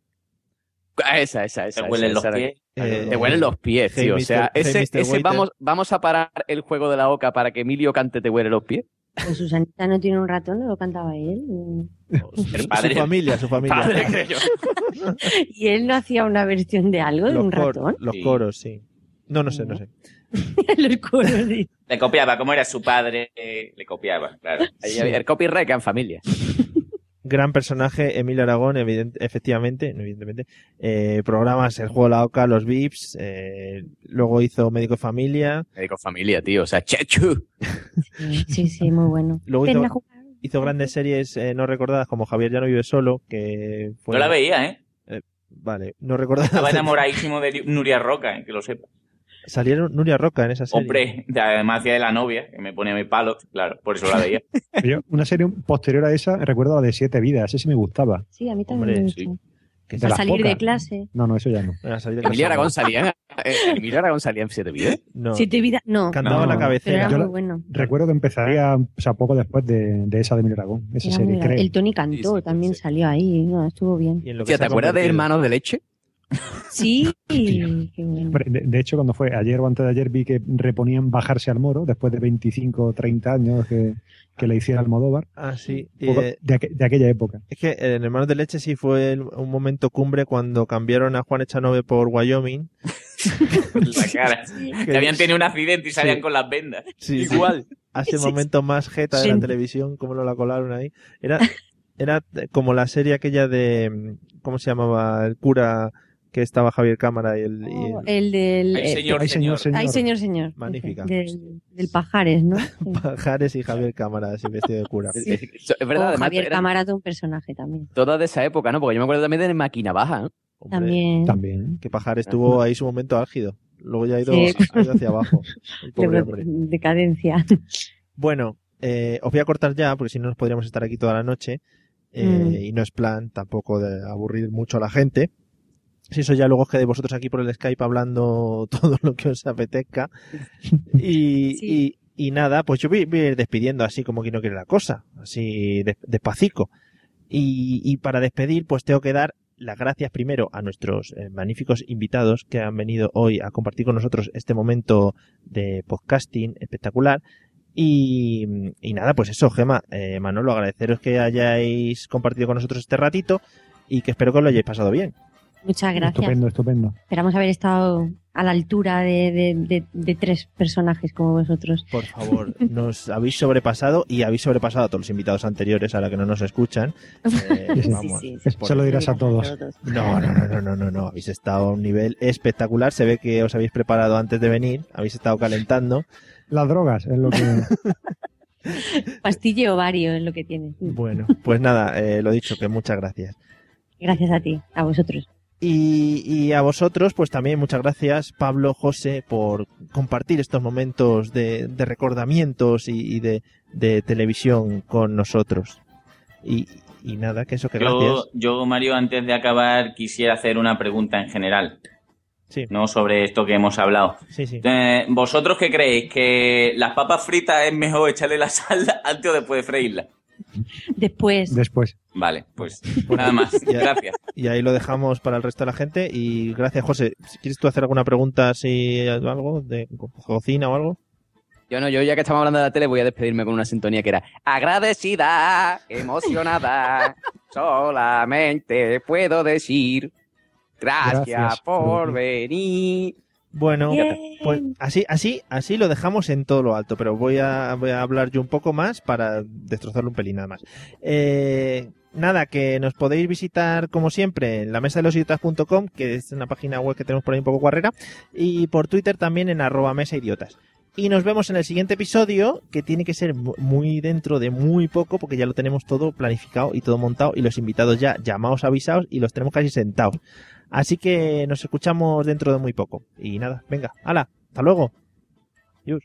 Ah, Esa, esa, esa. Te esa, huelen los pies. Eh, Te huelen los pies, Hey, tío. O sea, Hey, ese, ese vamos, vamos a parar el juego de la oca para que Emilio cante Te huele los pies. Pues Susanita no tiene un ratón, no lo cantaba él. El Su familia, su familia. Padre que yo. Y él no hacía una versión de algo, de los, un cor- ratón. los coros, sí. No, no sé, no sé. Sí. Le copiaba, como era su padre, eh, le copiaba, claro. Había El copyright en familia. Gran personaje, Emilio Aragón, evident- efectivamente, evidentemente. Eh, programas El Juego de la Oca, Los Vips, eh, luego hizo Médico de Familia, Médico familia, tío. O sea, Chechu. Sí, sí, sí, muy bueno. Luego hizo- hizo grandes series eh, no recordadas como Javier ya no vive solo, que fue... No la veía, ¿eh? Vale, no recordadas. Estaba enamoradísimo de Nuria Roca, eh, que lo sepa. Salieron Nuria Roca en esa serie. Hombre, de- además hacía de la novia, que me ponía mi palo, claro, por eso la veía. Yo, una serie posterior a esa, recuerdo la de Siete Vidas, ese me gustaba. Sí, a mí también Hombre, me sí. gustó. Que De A salir de clase. No, no, eso ya no. Casa. Aragón salía, eh, Emilio Aragón salía en Siete Vidas. No, Siete vidas, no. cantaba No, en la cabecera. era Yo muy la- bueno. Recuerdo que empezaría, o sea, poco después de, de esa de Emilio Aragón, esa Era serie, creo. El Tony cantó, Sí, sí, también sí. salió ahí. No, estuvo bien. Y en lo que Hostia, se ¿te acuerdas de. Hermanos de Leche? Sí, qué bueno. Hombre, De, de hecho, cuando fue ayer o antes de ayer vi que reponían bajarse al moro después de 25 o 30 años que, que le hiciera Almodóvar. Ah, sí. Eh, de, aqu- de aquella época. es que en Hermanos de Leche sí fue el- un momento cumbre cuando cambiaron a Juan Echanove por Wyoming. La cara. Que habían tenido un accidente y salían Sí. con las vendas. Sí, sí. Igual. Hace Sí, momento más jeta de la televisión, como lo la colaron ahí. Era, era como la serie aquella de, ¿cómo se llamaba? El cura que estaba Javier Cámara y el... y el- Oh, el del. Ay, eh, señor, señor, señor. Ay, señor, señor. Magnífica. Del, del Pajares, ¿no? Pajares y Javier Cámara, así vestido de cura. Sí. Es verdad, O además, Javier Cámara de un personaje también. todas de esa época, ¿no? Porque yo me acuerdo también de Máquina Baja, ¿no? Hombre, También. También. Que Pajares tuvo ahí su momento álgido. Luego ya ha ido, Sí. ha ido hacia abajo. Hombre. decadencia. Bueno, eh, os voy a cortar ya, porque si no nos podríamos estar aquí toda la noche. eh, Mm. Y no es plan tampoco de aburrir mucho a la gente. Si eso ya luego os quedéis vosotros aquí por el Skype hablando todo lo que os apetezca. Y, Sí. y, y nada, pues yo voy, voy a ir despidiendo así como que no quiere la cosa, así de- despacito. Y, y para despedir, pues tengo que dar las gracias primero a nuestros eh, magníficos invitados que han venido hoy a compartir con nosotros este momento de podcasting espectacular. Y, y nada, pues eso, Gema, eh, Manolo, agradeceros que hayáis compartido con nosotros este ratito y que espero que os lo hayáis pasado bien. Muchas gracias. Estupendo, estupendo. Esperamos haber estado a la altura de, de- de- de tres personajes como vosotros. Por favor, nos habéis sobrepasado y habéis sobrepasado a todos los invitados anteriores, ahora que no nos escuchan. Eh, Sí, sí, sí, Se lo dirás a todos. No, no, no, no, no, no, no. Habéis estado a un nivel espectacular. Se ve que os habéis preparado antes de venir. Habéis estado calentando. Las drogas es lo que... Pastille ovario es lo que tiene. Bueno, pues nada, eh, lo dicho, que muchas gracias. Gracias a ti, a vosotros. Y, y a vosotros, pues también muchas gracias, Pablo, José, por compartir estos momentos de, de recordamientos y, y de, de televisión con nosotros. Y, y nada, que eso, que Yo, gracias. yo, Mario, antes de acabar, quisiera hacer una pregunta en general. Sí. no sobre esto que hemos hablado. Sí, sí. Eh, ¿Vosotros qué creéis? ¿Que las papas fritas es mejor echarle la sal antes o después de freírla? Después. Después. Vale, pues nada más. Ya. Gracias. Y ahí lo dejamos para el resto de la gente. Y gracias, José. Si ¿Quieres tú hacer alguna pregunta, si algo de co- cocina o algo? Yo no, yo ya que estamos hablando de la tele voy a despedirme con una sintonía que era agradecida, emocionada, solamente puedo decir gracias, Gracias por- venir. Bueno, Bien. pues así, así, así lo dejamos en todo lo alto, pero voy a, voy a hablar yo un poco más para destrozarlo un pelín nada más. Eh, nada, que nos podéis visitar como siempre en la mesa de los idiotas.com, que es una página web que tenemos por ahí un poco guarrera, y por Twitter también en arroba mesa idiotas. Y nos vemos en el siguiente episodio, que tiene que ser mu- muy dentro de muy poco, porque ya lo tenemos todo planificado y todo montado, y los invitados ya llamados, avisados, y los tenemos casi sentados. Así que nos escuchamos dentro de muy poco. Y nada, venga, hala, hasta luego. Adiós.